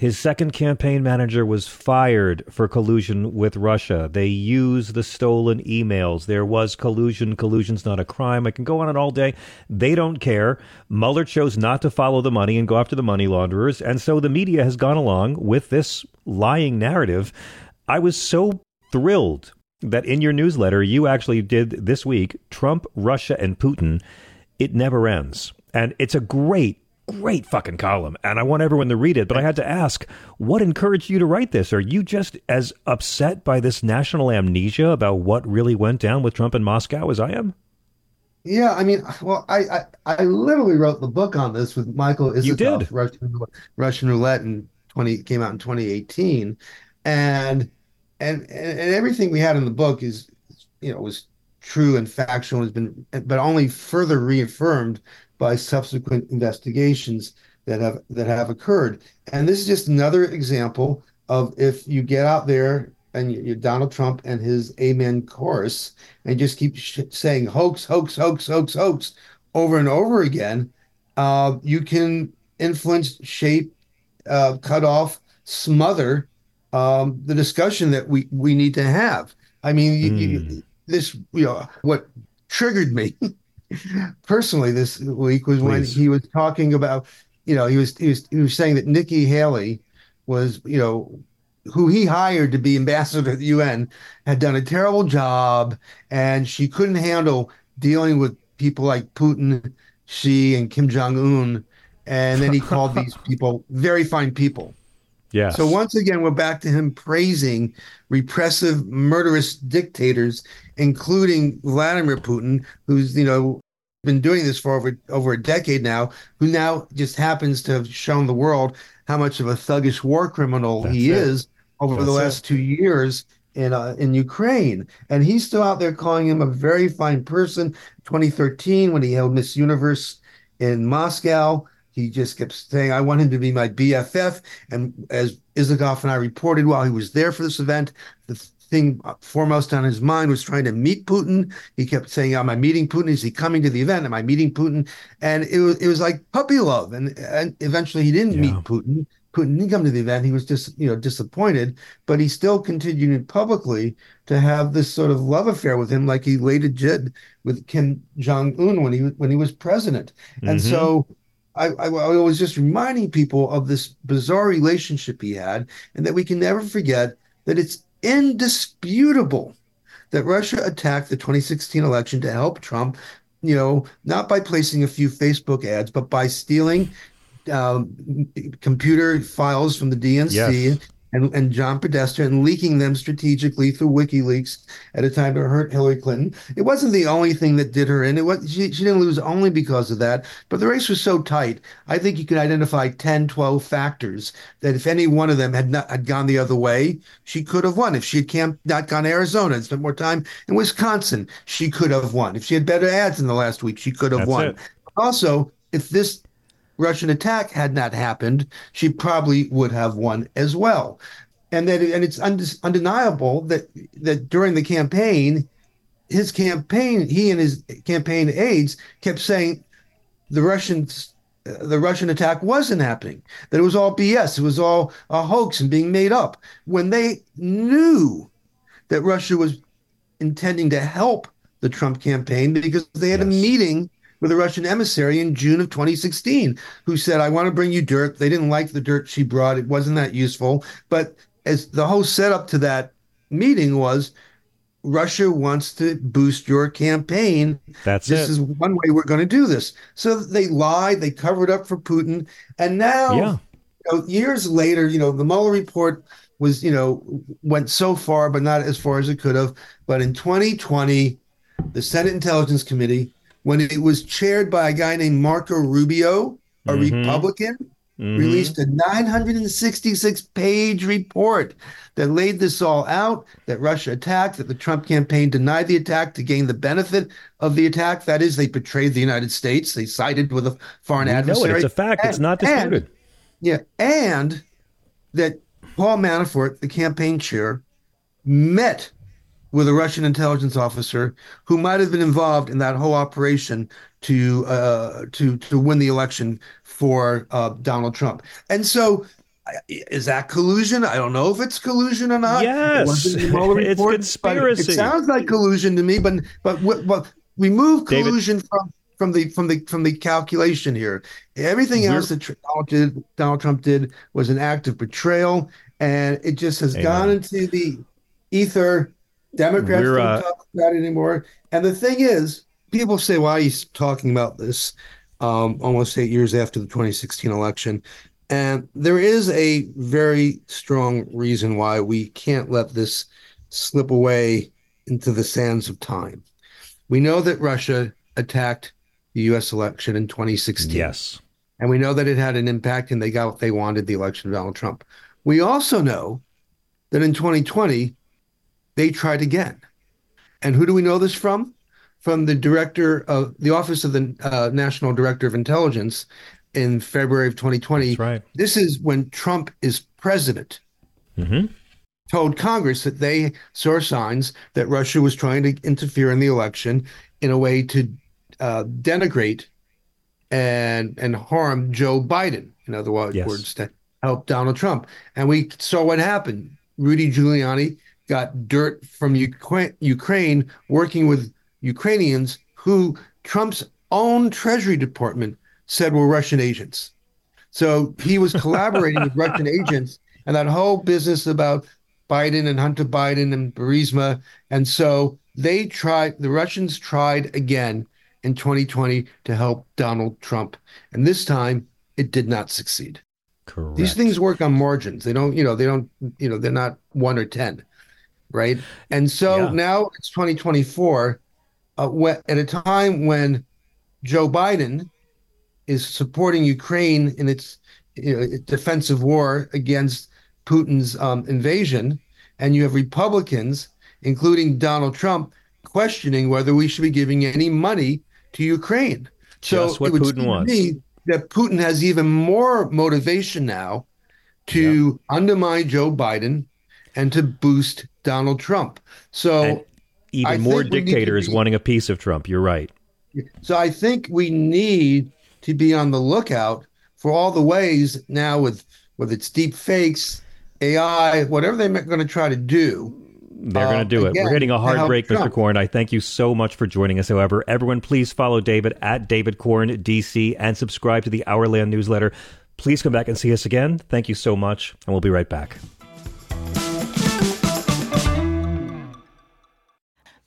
his second campaign manager was fired for collusion with Russia. They used the stolen emails. There was collusion. Collusion's not a crime. I can go on it all day. They don't care. Mueller chose not to follow the money and go after the money launderers. And so the media has gone along with this lying narrative. I was so thrilled that in your newsletter, you actually did this week Trump, Russia, and Putin. It never ends. And it's a great great fucking column and I want everyone to read it. But I had to ask, what encouraged you to write this? Are you just as upset by this national amnesia about what really went down with Trump in Moscow as I am? Yeah, I mean, well, I, I I literally wrote the book on this with Michael Isikoff, You did. Russian Russian Roulette, in twenty came out in twenty eighteen, and and and everything we had in the book is, you know, was true and factual, has been, but only further reaffirmed by subsequent investigations that have that have occurred. And this is just another example of if you get out there and you, Donald Trump and his amen chorus and just keep sh- saying hoax, hoax, hoax, hoax, hoax over and over again, uh, you can influence, shape, uh, cut off, smother um, the discussion that we we need to have. I mean, you, you, this you know what triggered me personally this week was when he was talking about you know he was he was he was saying that Nikki Haley was you know who he hired to be ambassador to the UN had done a terrible job and she couldn't handle dealing with people like Putin, Xi, and Kim Jong Un, and then he called these people very fine people. Yes. So once again, we're back to him praising repressive, murderous dictators, including Vladimir Putin, who's you know been doing this for over over a decade now, who now just happens to have shown the world how much of a thuggish war criminal he That's it. is over the That's last two years in uh, in Ukraine, and he's still out there calling him a very fine person. 2013, when he held Miss Universe in Moscow, he just kept saying, "I want him to be my BFF." And as Isikoff and I reported while he was there for this event, the thing foremost on his mind was trying to meet Putin. He kept saying, "Am I meeting Putin? Is he coming to the event? Am I meeting Putin?" And it was it was like puppy love. And, and eventually, he didn't yeah. meet Putin. Putin didn't come to the event. He was just you know disappointed, but he still continued publicly to have this sort of love affair with him, like he later did with Kim Jong Un when he when he was president. Mm-hmm. And so. I, I, I was just reminding people of this bizarre relationship he had, and that we can never forget that it's indisputable that Russia attacked the 2016 election to help Trump, you know, not by placing a few Facebook ads, but by stealing um, computer files from the DNC yes and, and John Podesta and leaking them strategically through WikiLeaks at a time to hurt Hillary Clinton. It wasn't the only thing that did her in. It was she, she didn't lose only because of that, but the race was so tight. I think you could identify 10, 12 factors that if any one of them had not had gone the other way, she could have won. If she had camp, not gone to Arizona and spent more time in Wisconsin, she could have won. If she had better ads in the last week, she could have That's won. It. Also, if this Russian attack had not happened, she probably would have won as well. And that, and it's undeniable that that during the campaign, his campaign, he and his campaign aides kept saying the Russians, uh, the Russian attack wasn't happening. That it was all BS. It was all a hoax and being made up. When they knew that Russia was intending to help the Trump campaign because they had yes. a meeting with a Russian emissary in June of 2016 who said, I want to bring you dirt. They didn't like the dirt she brought. It wasn't that useful. But as the whole setup to that meeting was, Russia wants to boost your campaign. That's this it. is one way we're going to do this. So they lied, they covered up for Putin, and now, yeah. you know, years later, you know, the Mueller report was, you know, went so far, but not as far as it could have. But in 2020, the Senate Intelligence Committee when it was chaired by a guy named Marco Rubio, a mm-hmm. Republican, mm-hmm. released a 966 page report that laid this all out that Russia attacked, that the Trump campaign denied the attack to gain the benefit of the attack. That is, they betrayed the United States. They sided with a foreign we adversary. It. It's a fact. And, it's not disputed. And, yeah. And that Paul Manafort, the campaign chair, met with a Russian intelligence officer who might have been involved in that whole operation to uh, to to win the election for uh, Donald Trump. And so, is that collusion? I don't know if it's collusion or not. Yes, it it's conspiracy. It sounds like collusion to me, but but well, remove collusion David. from from the from the from the calculation here. Everything We're, else that Donald, did, Donald Trump did was an act of betrayal, and it just has Amen. gone into the ether Democrats We're, don't uh, talk about it anymore. And the thing is, people say, why he's talking about this um, almost eight years after the 2016 election. And there is a very strong reason why we can't let this slip away into the sands of time. We know that Russia attacked the US election in 2016. Yes. And we know that it had an impact and they got what they wanted the election of Donald Trump. We also know that in 2020, they tried again. And who do we know this from? From the director of the Office of the uh, National Director of Intelligence in February of 2020. That's right. This is when Trump is president. Mm-hmm. Told Congress that they saw signs that Russia was trying to interfere in the election in a way to uh, denigrate and and harm Joe Biden. In other words, yes. to help Donald Trump. And we saw what happened. Rudy Giuliani got dirt from Ukraine working with Ukrainians who Trump's own Treasury Department said were Russian agents. So he was collaborating with Russian agents and that whole business about Biden and Hunter Biden and Burisma. And so they tried, the Russians tried again in 2020 to help Donald Trump. And this time it did not succeed. Correct. These things work on margins. They don't, you know, they don't, you know, they're not one or 10 right? And so yeah. now it's 2024, uh, at a time when Joe Biden is supporting Ukraine in its you know, defensive war against Putin's um, invasion, and you have Republicans, including Donald Trump, questioning whether we should be giving any money to Ukraine. So Just what it would Putin seem to wants. me that Putin has even more motivation now to undermine Joe Biden and to boost Donald Trump. So And even more think we need to dictators be- wanting a piece of Trump. You're right. so I think we need to be on the lookout for all the ways now with whether it's deep fakes, AI, whatever they're going to try to do. They're uh, going to do it. again, We're hitting a hard break, Mr. Trump. Corn. I thank you so much for joining us. However, everyone, please follow David at David Corn DC and subscribe to the Our Land newsletter. Please come back and see us again. Thank you so much, and we'll be right back.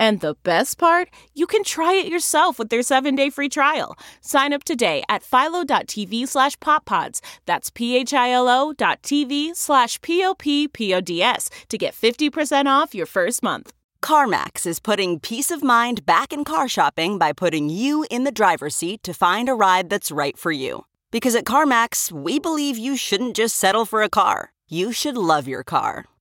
And the best part, you can try it yourself with their seven-day free trial. Sign up today at philo.tv slash poppods. That's p-h-i-l-o dot tv slash p-o-p-p-o-d-s to get 50% off your first month. CarMax is putting peace of mind back in car shopping by putting you in the driver's seat to find a ride that's right for you. Because at CarMax, we believe you shouldn't just settle for a car, you should love your car.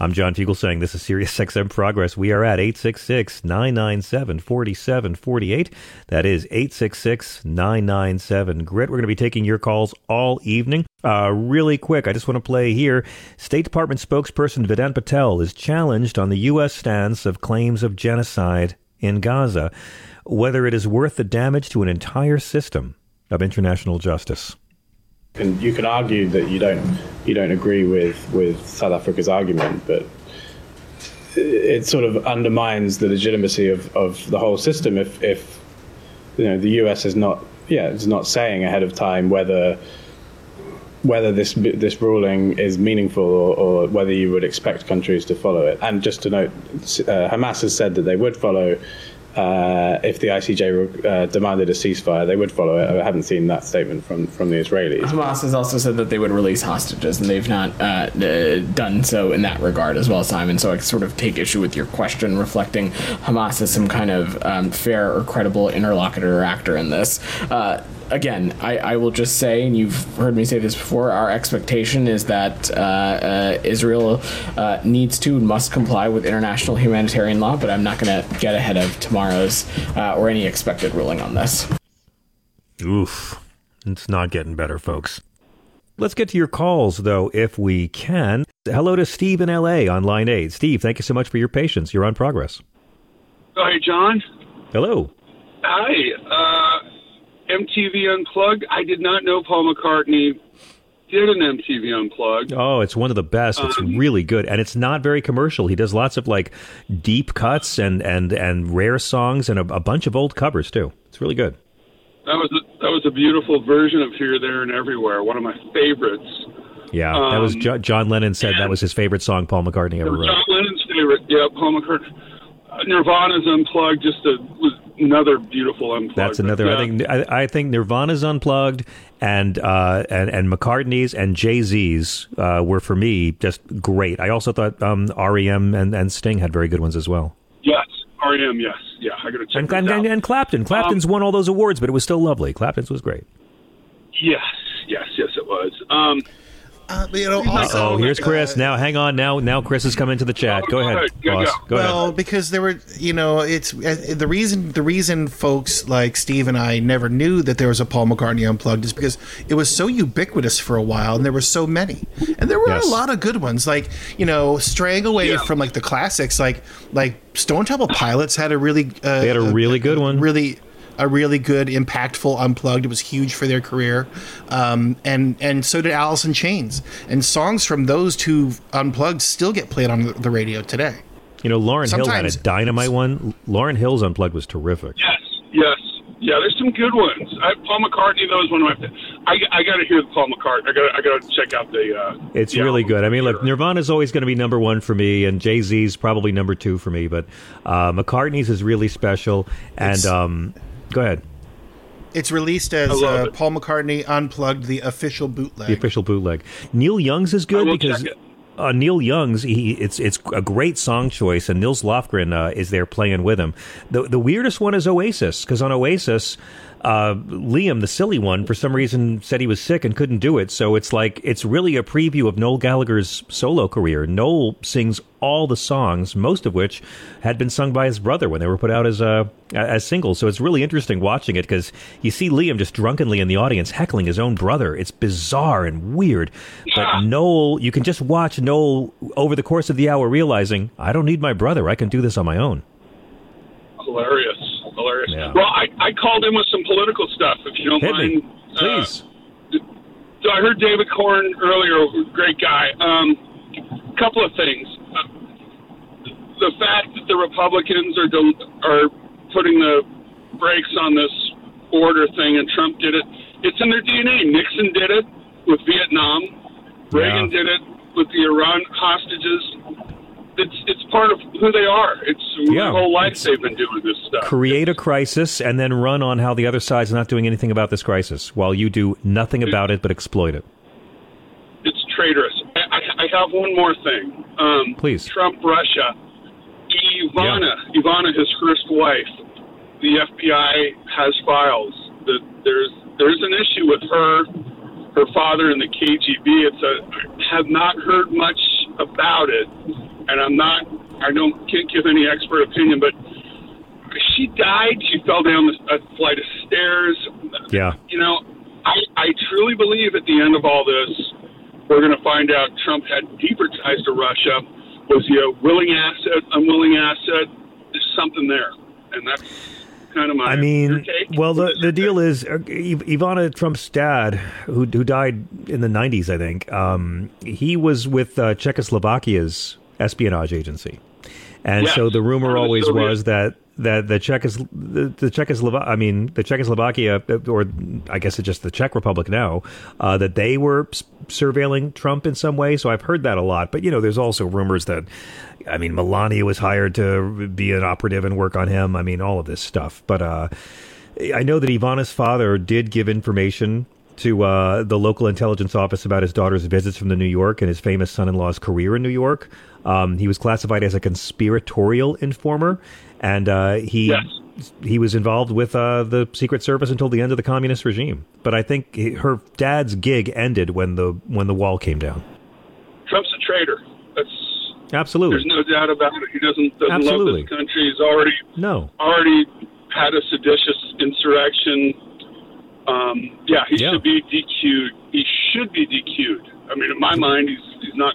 I'm John Fugelsang this is Sirius XM Progress. We are at 866 997 4748. That is 866 997 GRIT. We're going to be taking your calls all evening. Uh, really quick, I just want to play here. State Department spokesperson Vedant Patel is challenged on the U.S. stance of claims of genocide in Gaza, whether it is worth the damage to an entire system of international justice. And you can argue that you don't you don't agree with, with South Africa's argument, but it sort of undermines the legitimacy of, of the whole system if, if you know the US is not yeah it's not saying ahead of time whether whether this this ruling is meaningful or, or whether you would expect countries to follow it. And just to note, uh, Hamas has said that they would follow. Uh, if the ICJ uh, demanded a ceasefire, they would follow it. I haven't seen that statement from, from the Israelis. Hamas has also said that they would release hostages, and they've not uh, uh, done so in that regard as well, Simon. So I sort of take issue with your question, reflecting Hamas as some kind of um, fair or credible interlocutor or actor in this. Uh, again, I, I will just say, and you've heard me say this before, our expectation is that uh, uh, Israel uh, needs to and must comply with international humanitarian law, but I'm not going to get ahead of tomorrow's uh, or any expected ruling on this. Oof. It's not getting better, folks. Let's get to your calls, though, if we can. Hello to Steve in LA on line 8. Steve, thank you so much for your patience. You're on progress. Hi, John. Hello. Hi. MTV Unplugged. I did not know Paul McCartney did an MTV Unplugged. Oh, it's one of the best. It's Um, really good, and it's not very commercial. He does lots of like deep cuts and and and rare songs and a, a bunch of old covers too. It's really good. That was a, that was a beautiful version of Here, There, and Everywhere. One of my favorites. Yeah, that was Um, jo- John Lennon said that was his favorite song Paul McCartney ever wrote. John Lennon's favorite. Yeah, Paul McCartney. Uh, Nirvana's Unplugged. Just a was another beautiful Unplugged. That's another. Yeah. I think I, I think Nirvana's unplugged and uh, and and McCartney's and Jay Z's uh, were for me just great. I also thought um, REM and, and Sting had very good ones as well. Yes, REM. Yes, yeah. I got to check And, and, out. and, and Clapton. Clapton's won all those awards, but it was still lovely. Clapton's was great. Yes, yes, yes, it was. Um, Uh, you know, also, oh, here's Chris. now, hang on. Now, now Chris has come into the chat. Go ahead, boss. Go well, ahead. because there were, you know, it's uh, the reason. The reason folks like Steve and I never knew that there was a Paul McCartney unplugged is because it was so ubiquitous for a while, and there were so many, and there were Yes. a lot of good ones. Like you know, straying away Yeah. from like the classics, like like Stone Temple Pilots had a really uh, They had a really good one. really a really good impactful unplugged it was huge for their career um, and and so did alice in chains and songs from those two unplugged still get played on the, the radio today You know, Lauryn Hill had a dynamite one. Lauryn Hill's unplugged was terrific. Yes, yes, yeah. There's some good ones. I, Paul McCartney, though, is one of my. I, I got to hear the Paul McCartney. I got I got to check out the. Uh, It's the really album. good. I mean, look, Nirvana's always going to be number one for me, and Jay Z's probably number two for me. But uh, McCartney's is really special. And um, go ahead, it's released as uh, paul mccartney unplugged the official bootleg the official bootleg. Neil Young's is good because uh, Neil Young's he it's it's a great song choice, and Nils Lofgren uh, is there playing with him. The the weirdest one is Oasis because on Oasis. Uh, Liam, the silly one, for some reason said he was sick and couldn't do it. So it's like it's really a preview of Noel Gallagher's solo career. Noel sings all the songs, most of which had been sung by his brother when they were put out as uh, as singles. So it's really interesting watching it because you see Liam just drunkenly in the audience heckling his own brother. It's bizarre and weird. But Noel, you can just watch Noel over the course of the hour realizing I don't need my brother. I can do this on my own. Hilarious, hilarious. Well, I, I called in with some political stuff, if you don't Hit me. mind. Please. Uh, so I heard David Corn earlier, great guy. Um, couple of things. Uh, the fact that the Republicans are del- are putting the brakes on this border thing, and Trump did it. It's in their DNA. Nixon did it with Vietnam. Reagan did it with the Iran hostages. It's it's part of who they are. It's Yeah, their whole life they've been doing this stuff. Create a crisis and then run on how the other side's not doing anything about this crisis while you do nothing about it but exploit it. It's traitorous. I, I, I have one more thing. Um, Please. Trump, Russia. Ivana, Ivana, his first wife. The FBI has files that there's there's an issue with her, her father, and the KGB. It's a have not heard much about it, and I'm not. I don't can't give any expert opinion, but she died. She fell down the, a flight of stairs Yeah. you know, I, I truly believe at the end of all this, we're going to find out Trump had deeper ties to Russia. Was he a willing asset, unwilling asset? There's something there, and that's kind of my. I mean, well, the the deal is uh, Ivana Trump's dad, who who died in the '90s, I think. Um, he was with uh, Czechoslovakia's espionage agency, and Yes, so the rumor part of the always Soviet- was that that the Czechos the, the Czechoslovak I mean the Czechoslovakia or I guess it's just the Czech Republic now uh, that they were s- surveilling Trump in some way. So I've heard that a lot. But you know, there's also rumors that I mean Melania was hired to be an operative and work on him. I mean all of this stuff. But uh, I know that Ivana's father did give information to uh, the local intelligence office about his daughter's visits from the New York and his famous son-in-law's career in New York. Um, he was classified as a conspiratorial informer, and uh, he he was involved with uh, the Secret Service until the end of the communist regime. But I think he- her dad's gig ended when the when the wall came down. Trump's a traitor. That's Absolutely. there's no doubt about it. He doesn't doesn't Absolutely. love this country. He's already No. already had a seditious insurrection. Um, yeah, he should be DQ'd. He should be DQ'd. I mean, in my mind, he's he's not.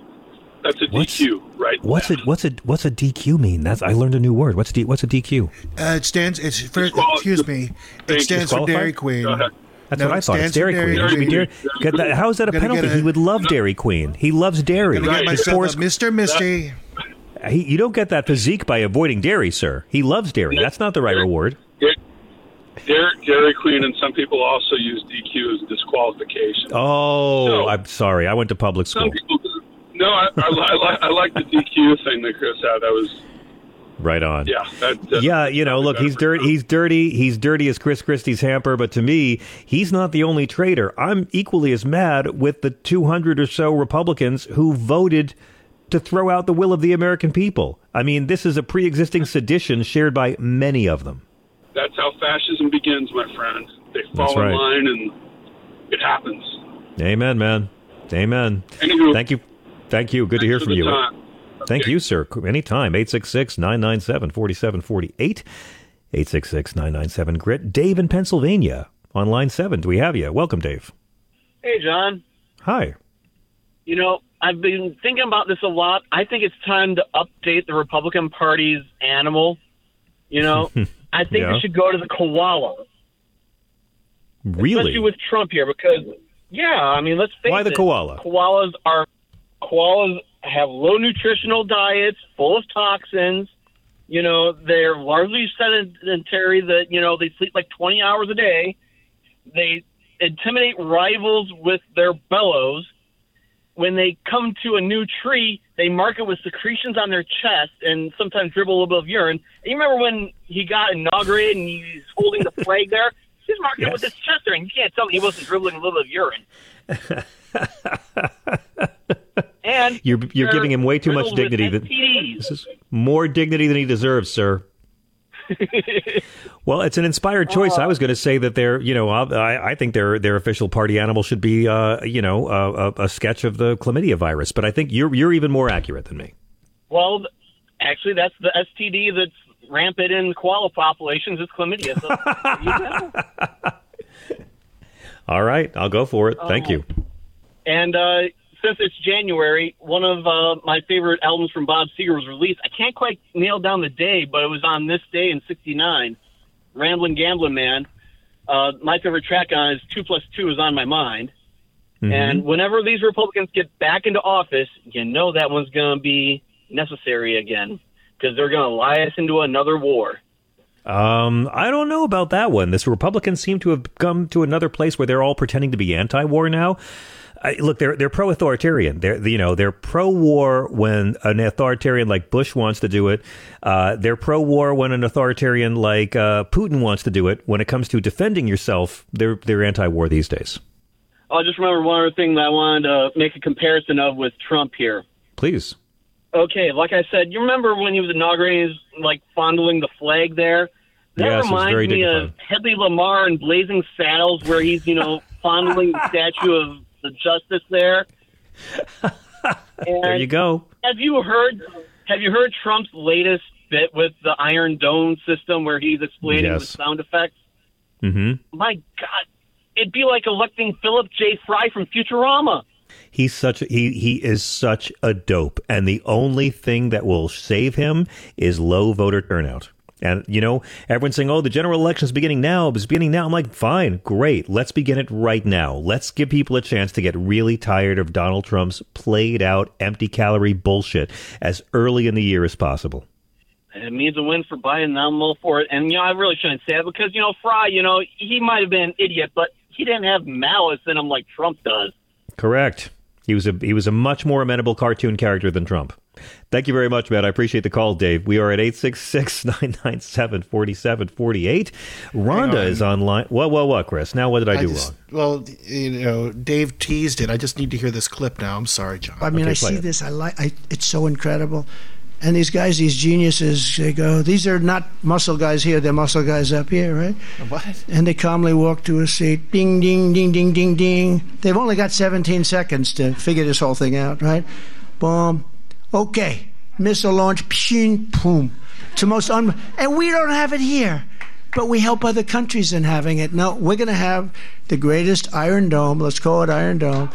That's a DQ, right? What's a what's a what's a DQ mean? That's I learned a new word. What's D, what's a DQ? Uh, it stands. It's for, excuse me. It stands for Disqualified? Dairy Queen. That's No, what I thought. It's stands for Dairy Queen. It should be Dairy- How is that a Gotta get penalty? He would love Dairy Queen. He loves dairy. Gonna get His myself Forrest- a Mr. Misty. He, you don't get that physique by avoiding dairy, sir. He loves dairy. That's not the right reward. Dairy, Dairy Queen, and some people also use DQ as disqualification. Oh, I'm sorry. I went to public Some school. people, no, I, I, I, like I like the DQ thing that Chris had. That was, Right on. yeah, that, that Yeah, you know, look, he's dirty. He's dirty. He's dirty as Chris Christie's hamper. But to me, he's not the only traitor. I'm equally as mad with the 200 or so Republicans who voted to throw out the will of the American people. I mean, this is a pre-existing sedition shared by many of them. that's how fascism begins, my friend. They fall in line, and it happens. Amen, man. Amen. Anywho, Thank you. Thank you. Good to hear from you. time. Thank you, sir. Anytime. 866 997 4748. 866 997 Grit. Dave in Pennsylvania on line seven. Do we have you? Welcome, Dave. Hey, John. Hi. You know, I've been thinking about this a lot. I think it's time to update the Republican Party's animal. You know, I think Yeah. we should go to the koala, Really? especially with Trump here, because yeah, I mean, let's face Why the it, koala? Koalas are koalas have low nutritional diets, full of toxins. You know, they're largely sedentary. That you know, they sleep like twenty hours a day. They intimidate rivals with their bellows. When they come to a new tree, they mark it with secretions on their chest and sometimes dribble a little bit of urine. And you remember when he got inaugurated and he's holding the flag there? He's marking it with his chest there, and you can't tell me he wasn't dribbling a little bit of urine. and You're, you're giving him way too much dignity. Than, this is more dignity than he deserves, sir. Well, it's an inspired choice. I was going to say that they're, you know, I, I think their their official party animal should be, uh, you know, a, a, sketch of the chlamydia virus. But I think you're you're even more accurate than me. Well, actually, that's the STD that's rampant in koala populations is chlamydia. So there you go. All right, I'll go for it. Thank you. And uh, since it's January, one of uh, my favorite albums from Bob Seger was released. I can't quite nail down the day, but it was on this day in '69. Ramblin' Gamblin' Man. Uh, my favorite track on is Two Plus Two is on my mind. And whenever these Republicans get back into office, you know that one's going to be necessary again because they're going to lie us into another war. Um, I don't know about that one. This Republicans seem to have come to another place where they're all pretending to be anti-war now. I, look, they're they're pro-authoritarian. They're you know they're pro-war when an authoritarian like Bush wants to do it. Uh, they're pro-war when an authoritarian like uh, Putin wants to do it. When it comes to defending yourself, they're they're anti-war these days. I'll just remember one other thing that I wanted to make a comparison of with Trump here. Please. Okay, like I said, you remember when he was inaugurating, his, like fondling the flag there? That Yes, reminds me of Hedley Lamar in Blazing Saddles, where he's you know fondling the statue of the Justice there. There you go. Have you heard? Have you heard Trump's latest bit with the Iron Dome system, where he's explaining the sound effects? Mm-hmm. My God, it'd be like electing Philip J. Fry from Futurama. He's such a, he he is such a dope, and the only thing that will save him is low voter turnout. And you know, everyone's saying, "Oh, the general election is beginning now. It's beginning now." I'm like, "Fine, great. Let's begin it right now. Let's give people a chance to get really tired of Donald Trump's played out, empty calorie bullshit as early in the year as possible." It means a win for Biden. I'm all for it. And you know, I really shouldn't say that because you know, Fry, you know, he might have been an idiot, but he didn't have malice in him like Trump does. Correct. He was a he was a much more amenable cartoon character than Trump. Thank you very much, Matt. I appreciate the call, Dave. We are at 866-997-4748. Rhonda um, is online. What, what, what, Chris? Now what did I, do just- wrong? Well, you know, Dave teased it. I just need to hear this clip now. I'm sorry, John. I mean, I see this. I like. I, it's so incredible. And these guys, these geniuses, they go. These are not muscle guys here. They're muscle guys up here, right? What? And they calmly walk to a seat. Ding, ding, ding, ding, ding, ding. They've only got 17 seconds to figure this whole thing out, right? Boom. Okay. Missile launch. Pshing, boom. It's the most un. And we don't have it here. But we help other countries in having it. No, we're going to have the greatest Iron Dome. Let's call it Iron Dome.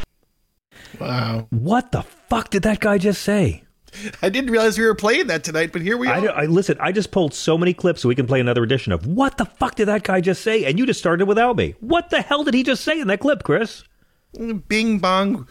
Wow. What the fuck did that guy just say? I didn't realize we were playing that tonight, but here we are. I listen. I just pulled so many clips so we can play another edition of what the fuck did that guy just say? And you just started without me. What the hell did he just say in that clip, Chris? Bing bong.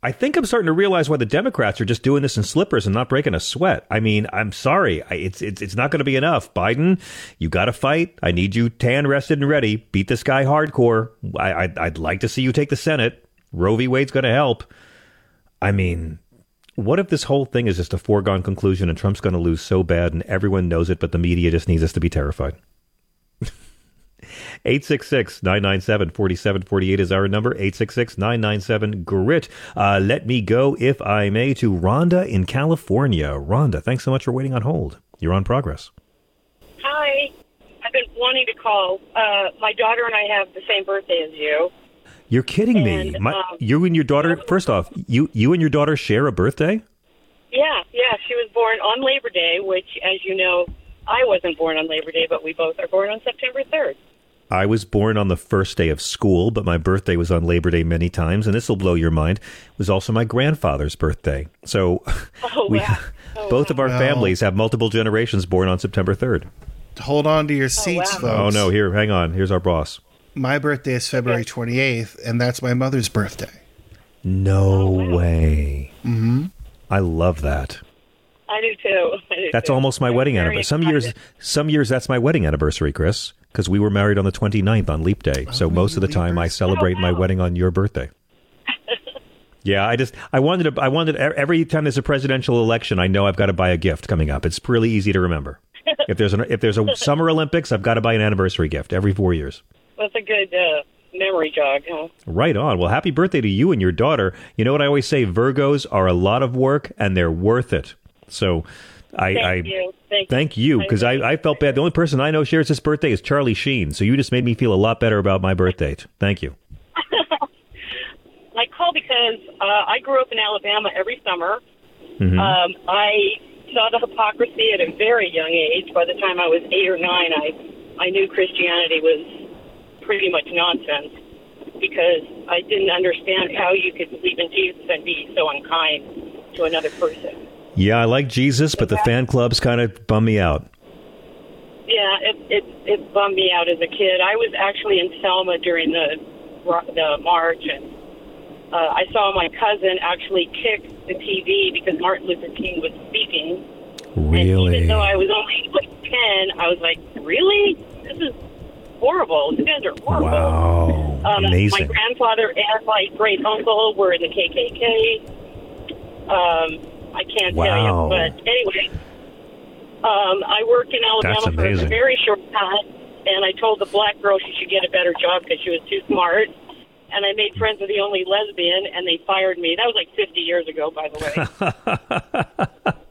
I think I'm starting to realize why the Democrats are just doing this in slippers and not breaking a sweat. I mean, I'm sorry, I, it's it's it's not going to be enough. Biden, you got to fight. I need you tan, rested, and ready. Beat this guy hardcore. I, I'd, I'd like to see you take the Senate. Roe v. Wade's going to help. I mean, what if this whole thing is just a foregone conclusion and Trump's going to lose so bad and everyone knows it, but the media just needs us to be terrified? 866 997 4748 is our number. 866 997 GRIT. Uh, let me go, if I may, to Rhonda in California. Rhonda, thanks so much for waiting on hold. You're on progress. Hi. I've been wanting to call. Uh, my daughter and I have the same birthday as you. You're kidding me. My, um, you and your daughter. First off, you you and your daughter share a birthday. Yeah, yeah. She was born on Labor Day, which, as you know, I wasn't born on Labor Day, but we both are born on September 3rd. I was born on the first day of school, but my birthday was on Labor Day many times, and this will blow your mind. It was also my grandfather's birthday. So Oh, we, wow. both of our Wow. families have multiple generations born on September 3rd. Hold on to your seats, folks. Oh, no, here, hang on. Here's our boss. My birthday is February 28th, and that's my mother's birthday. No way. Mm-hmm. I love that. I do too. I do That's too. almost my I'm wedding very anniversary. Some years, some years that's my wedding anniversary, Chris, because we were married on the 29th on Leap Day. So most of the time, I celebrate my wedding on your birthday. Yeah, I just I wanted to I wanted e- every time there's a presidential election, I know I've got to buy a gift coming up. It's really easy to remember. If there's an if there's a Summer Olympics, I've got to buy an anniversary gift every four years. That's a good uh, memory jog, huh? Right on. Well, happy birthday to you and your daughter. You know what I always say? Virgos are a lot of work and they're worth it. So, I Thank I you. Thank, thank you because I, I felt bad. The only person I know shares this birthday is Charlie Sheen. So you just made me feel a lot better about my birthday. Thank you. I call because uh, I grew up in Alabama every summer. Mhm. Um, I saw the hypocrisy at a very young age. By the time I was eight or nine, I I knew Christianity was pretty much nonsense because I didn't understand how you could believe in Jesus and be so unkind to another person. Yeah, I like Jesus, but the fan clubs kind of bum me out. Yeah, it, it it bummed me out as a kid. I was actually in Selma during the the march, and uh, I saw my cousin actually kick the TV because Martin Luther King was speaking. Really? Even though I was only like ten, I was like, "Really? This is horrible. You guys are horrible." Wow. Um, My grandfather and my great uncle were in the KKK. Um, I can't Wow. tell you, but anyway, um, I worked in Alabama for a very short time, and I told the black girl she should get a better job because she was too smart. And I made friends with the only lesbian, and they fired me. That was like 50 years ago, by the way.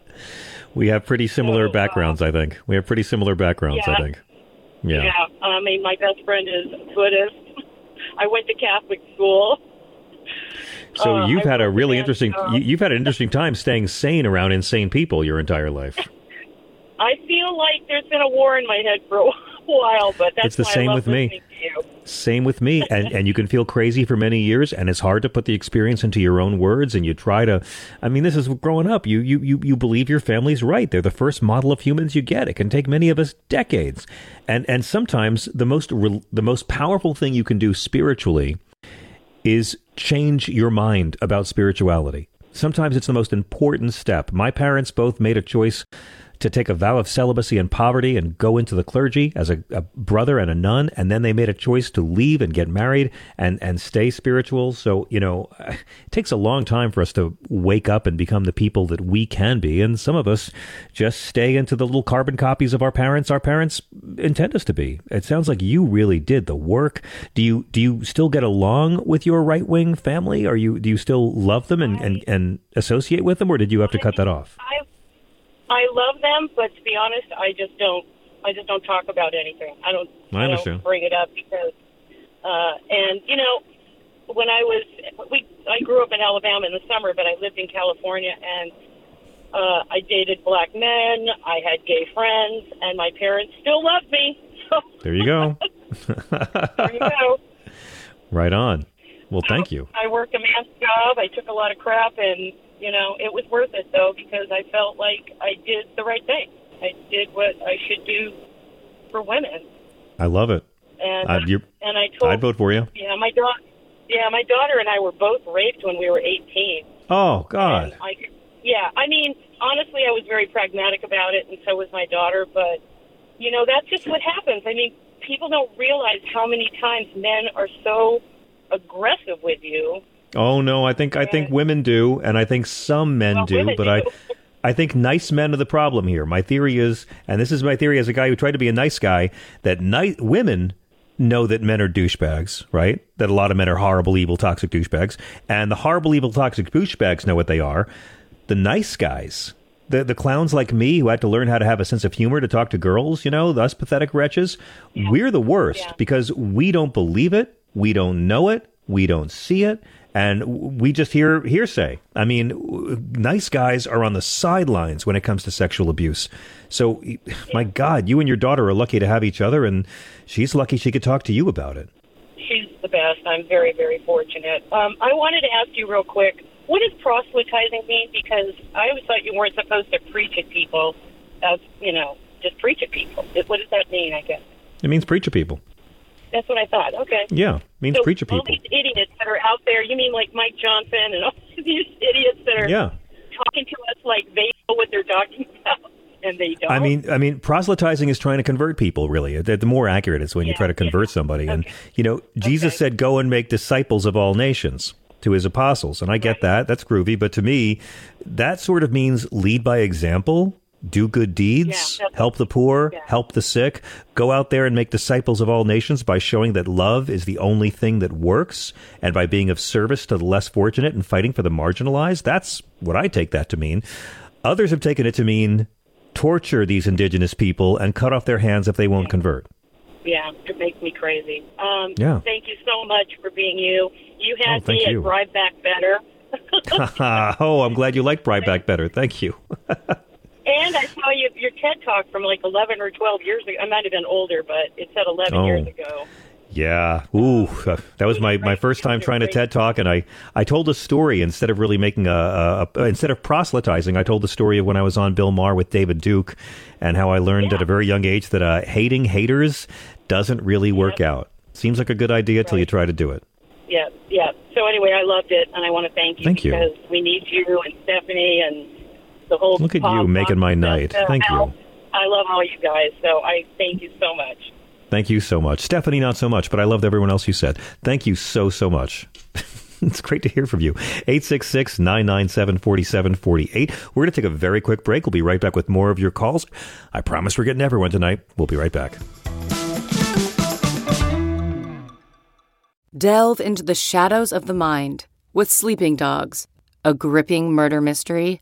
We have pretty similar backgrounds, I think. We have pretty similar backgrounds, I think. Yeah. I mean, my best friend is Buddhist. I went to Catholic school. So Uh, you've I had a really in, interesting uh, you've had an interesting time staying sane around insane people your entire life. I feel like there's been a war in my head for a while, but that's It's the same with me. Same with me. And and you can feel crazy for many years and it's hard to put the experience into your own words and you try to I mean this is growing up. You you you, you believe your family's right. They're the first model of humans you get. It can take many of us decades. And and sometimes the most re- the most powerful thing you can do spiritually is change your mind about spirituality. Sometimes it's the most important step. My parents both made a choice to take a vow of celibacy and poverty and go into the clergy as a, a brother and a nun, and then they made a choice to leave and get married and, and stay spiritual. So, you know, it takes a long time for us to wake up and become the people that we can be. And some of us just stay into the little carbon copies of our parents our parents intend us to be. It sounds like you really did the work. Do you do you still get along with your right wing family? Are you do you still love them and, and, and associate with them or did you have to cut that off? I I love them, but to be honest, I just don't. I just don't talk about anything. I don't. I understand. don't bring it up because, uh, and you know, when I was we I grew up in Alabama in the summer, but I lived in California and. Uh, I dated black men. I had gay friends, and my parents still loved me. So There you go. there you go. right on. Well, thank you. I worked a man's job. I took a lot of crap, and you know it was worth it though because I felt like I did the right thing. I did what I should do for women, I love it. and uh, you and I told I'd vote for you. yeah my daughter yeah my daughter and I were both raped when we were eighteen. Oh God. I yeah I mean honestly I was very pragmatic about it, and so was my daughter. But you know that's just what happens. I mean people don't realize how many times men are so aggressive with you. Oh no, I think I think women do, and I think some men Well, do, but I do. I think nice men are the problem here. My theory is, and this is my theory as a guy who tried to be a nice guy, that ni- women know that men are douchebags, right? That a lot of men are horrible, evil, toxic douchebags, and the horrible, evil, toxic douchebags know what they are. The nice guys. The, the clowns like me who had to learn how to have a sense of humor to talk to girls, you know, us pathetic wretches, we're the worst because we don't believe it, we don't know it, We don't see it. And we just hear hearsay. I mean, nice guys are on the sidelines when it comes to sexual abuse. So, my God, you and your daughter are lucky to have each other, and she's lucky she could talk to you about it. She's the best. I'm very, very fortunate. Um, I wanted to ask you real quick what does proselytizing mean? Because I always thought you weren't supposed to preach at people, as, you know, just preach at people. What does that mean, I guess? It means preach at people. That's what I thought. Okay. Yeah, means so preach at All these idiots that are out there, you mean like Mike Johnson and all these idiots that are Yeah. talking to us like they know what they're talking about and they don't? I mean, I mean, proselytizing is trying to convert people. Really, the, the more accurate is when you try to convert somebody. And you know, Jesus said, "Go and make disciples of all nations." To his apostles, and I get that. That's groovy, but to me, that sort of means lead by example, do good deeds, help the poor, help the sick, go out there and make disciples of all nations by showing that love is the only thing that works, and by being of service to the less fortunate and fighting for the marginalized. That's what I take that to mean. Others have taken it to mean torture these indigenous people and cut off their hands if they won't convert. yeah, it makes me crazy. Um, Yeah. Thank you so much for being you. You had Oh, me you. at Bribe Back Better. oh, I'm glad you like Bride Back better. Thank you. And I saw you your TED talk from like 11 or 12 years ago. I might have been older, but it said 11 Oh. years ago. Yeah. Ooh, uh, that was my, my first time trying to TED talk, and I, I told a story instead of really making a, a, instead of proselytizing. I told the story of when I was on Bill Maher with David Duke, and how I learned at a very young age that uh, hating haters doesn't really work out. Seems like a good idea till you try to do it. Yeah, yeah. So anyway, I loved it, and I want to thank you Thank you. because we need you and Stephanie and the whole. Look at you making my night. uh, Thank Al. you. I love all you guys, so I thank you so much. Thank you so much. Stephanie, not so much, but I loved everyone else you said. Thank you so, so much. it's great to hear from you. 866 997 4748. We're going to take a very quick break. We'll be right back with more of your calls. I promise we're getting everyone tonight. We'll be right back. Delve into the shadows of the mind with Sleeping Dogs, a gripping murder mystery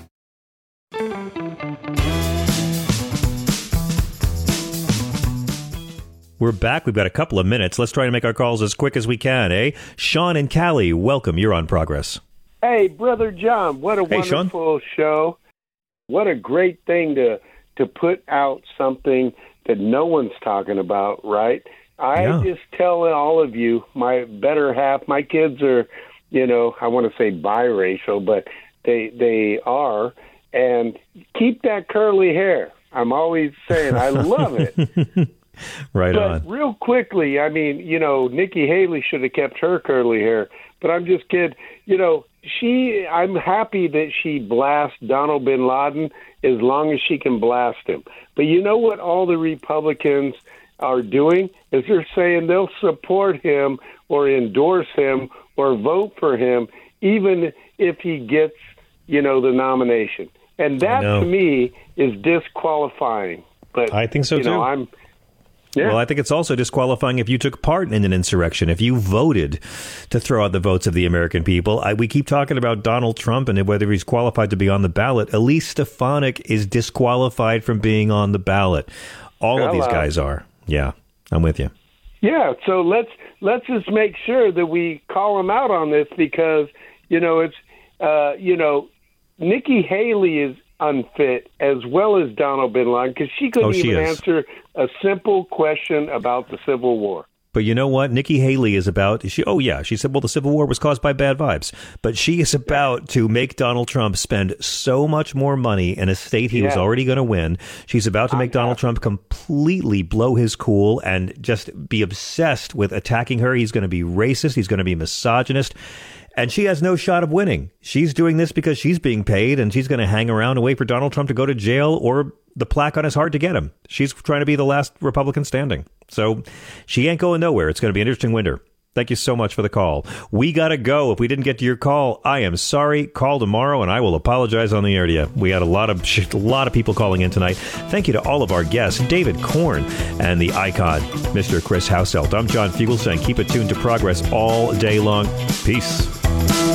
We're back. We've got a couple of minutes. Let's try to make our calls as quick as we can, eh? Sean and Cali, welcome. You're on progress. Hey, brother John, what a Hey, Sean. wonderful show! What a great thing to to put out something that no one's talking about, right? I Yeah. just tell all of you, my better half, my kids are, you know, I want to say biracial, but they they are, and keep that curly hair. I'm always saying I love it. Right but on. real quickly, I mean, you know, Nikki Haley should have kept her curly hair, but I'm just kidding. You know, she. I'm happy that she blasts Donald Bin Laden as long as she can blast him. But you know what? All the Republicans are doing is they're saying they'll support him or endorse him or vote for him, even if he gets, you know, the nomination. And that to me is disqualifying. But I think so, you know, too. I'm Yeah. Well, I think it's also disqualifying if you took part in an insurrection, if you voted to throw out the votes of the American people. I, we keep talking about Donald Trump and whether he's qualified to be on the ballot. Elise Stefanik is disqualified from being on the ballot. All of these Hello. guys are. Yeah, I'm with you. Yeah, so let's let's just make sure that we call him out on this because you know it's uh, you know Nikki Haley is unfit as well as Donald Bin Laden because she couldn't Oh, she even is. answer a simple question about the Civil War. But you know what? Nikki Haley is about. She, oh yeah, she said, well, the Civil War was caused by bad vibes. But she is about to make Donald Trump spend so much more money in a state he was already going to win. She's about to make Donald Trump completely blow his cool and just be obsessed with attacking her. He's going to be racist. He's going to be misogynist. And she has no shot of winning. She's doing this because she's being paid and she's going to hang around and wait for Donald Trump to go to jail or the plaque on his heart to get him. She's trying to be the last Republican standing. So she ain't going nowhere. It's going to be an interesting winter. Thank you so much for the call. We got to go. If we didn't get to your call, I am sorry. Call tomorrow and I will apologize on the air to you. We had a lot of a lot of people calling in tonight. Thank you to all of our guests, David Corn and the icon, Mr. Chris Houselt. I'm John Fugelsang keep it tuned to progress all day long. Peace. Bye.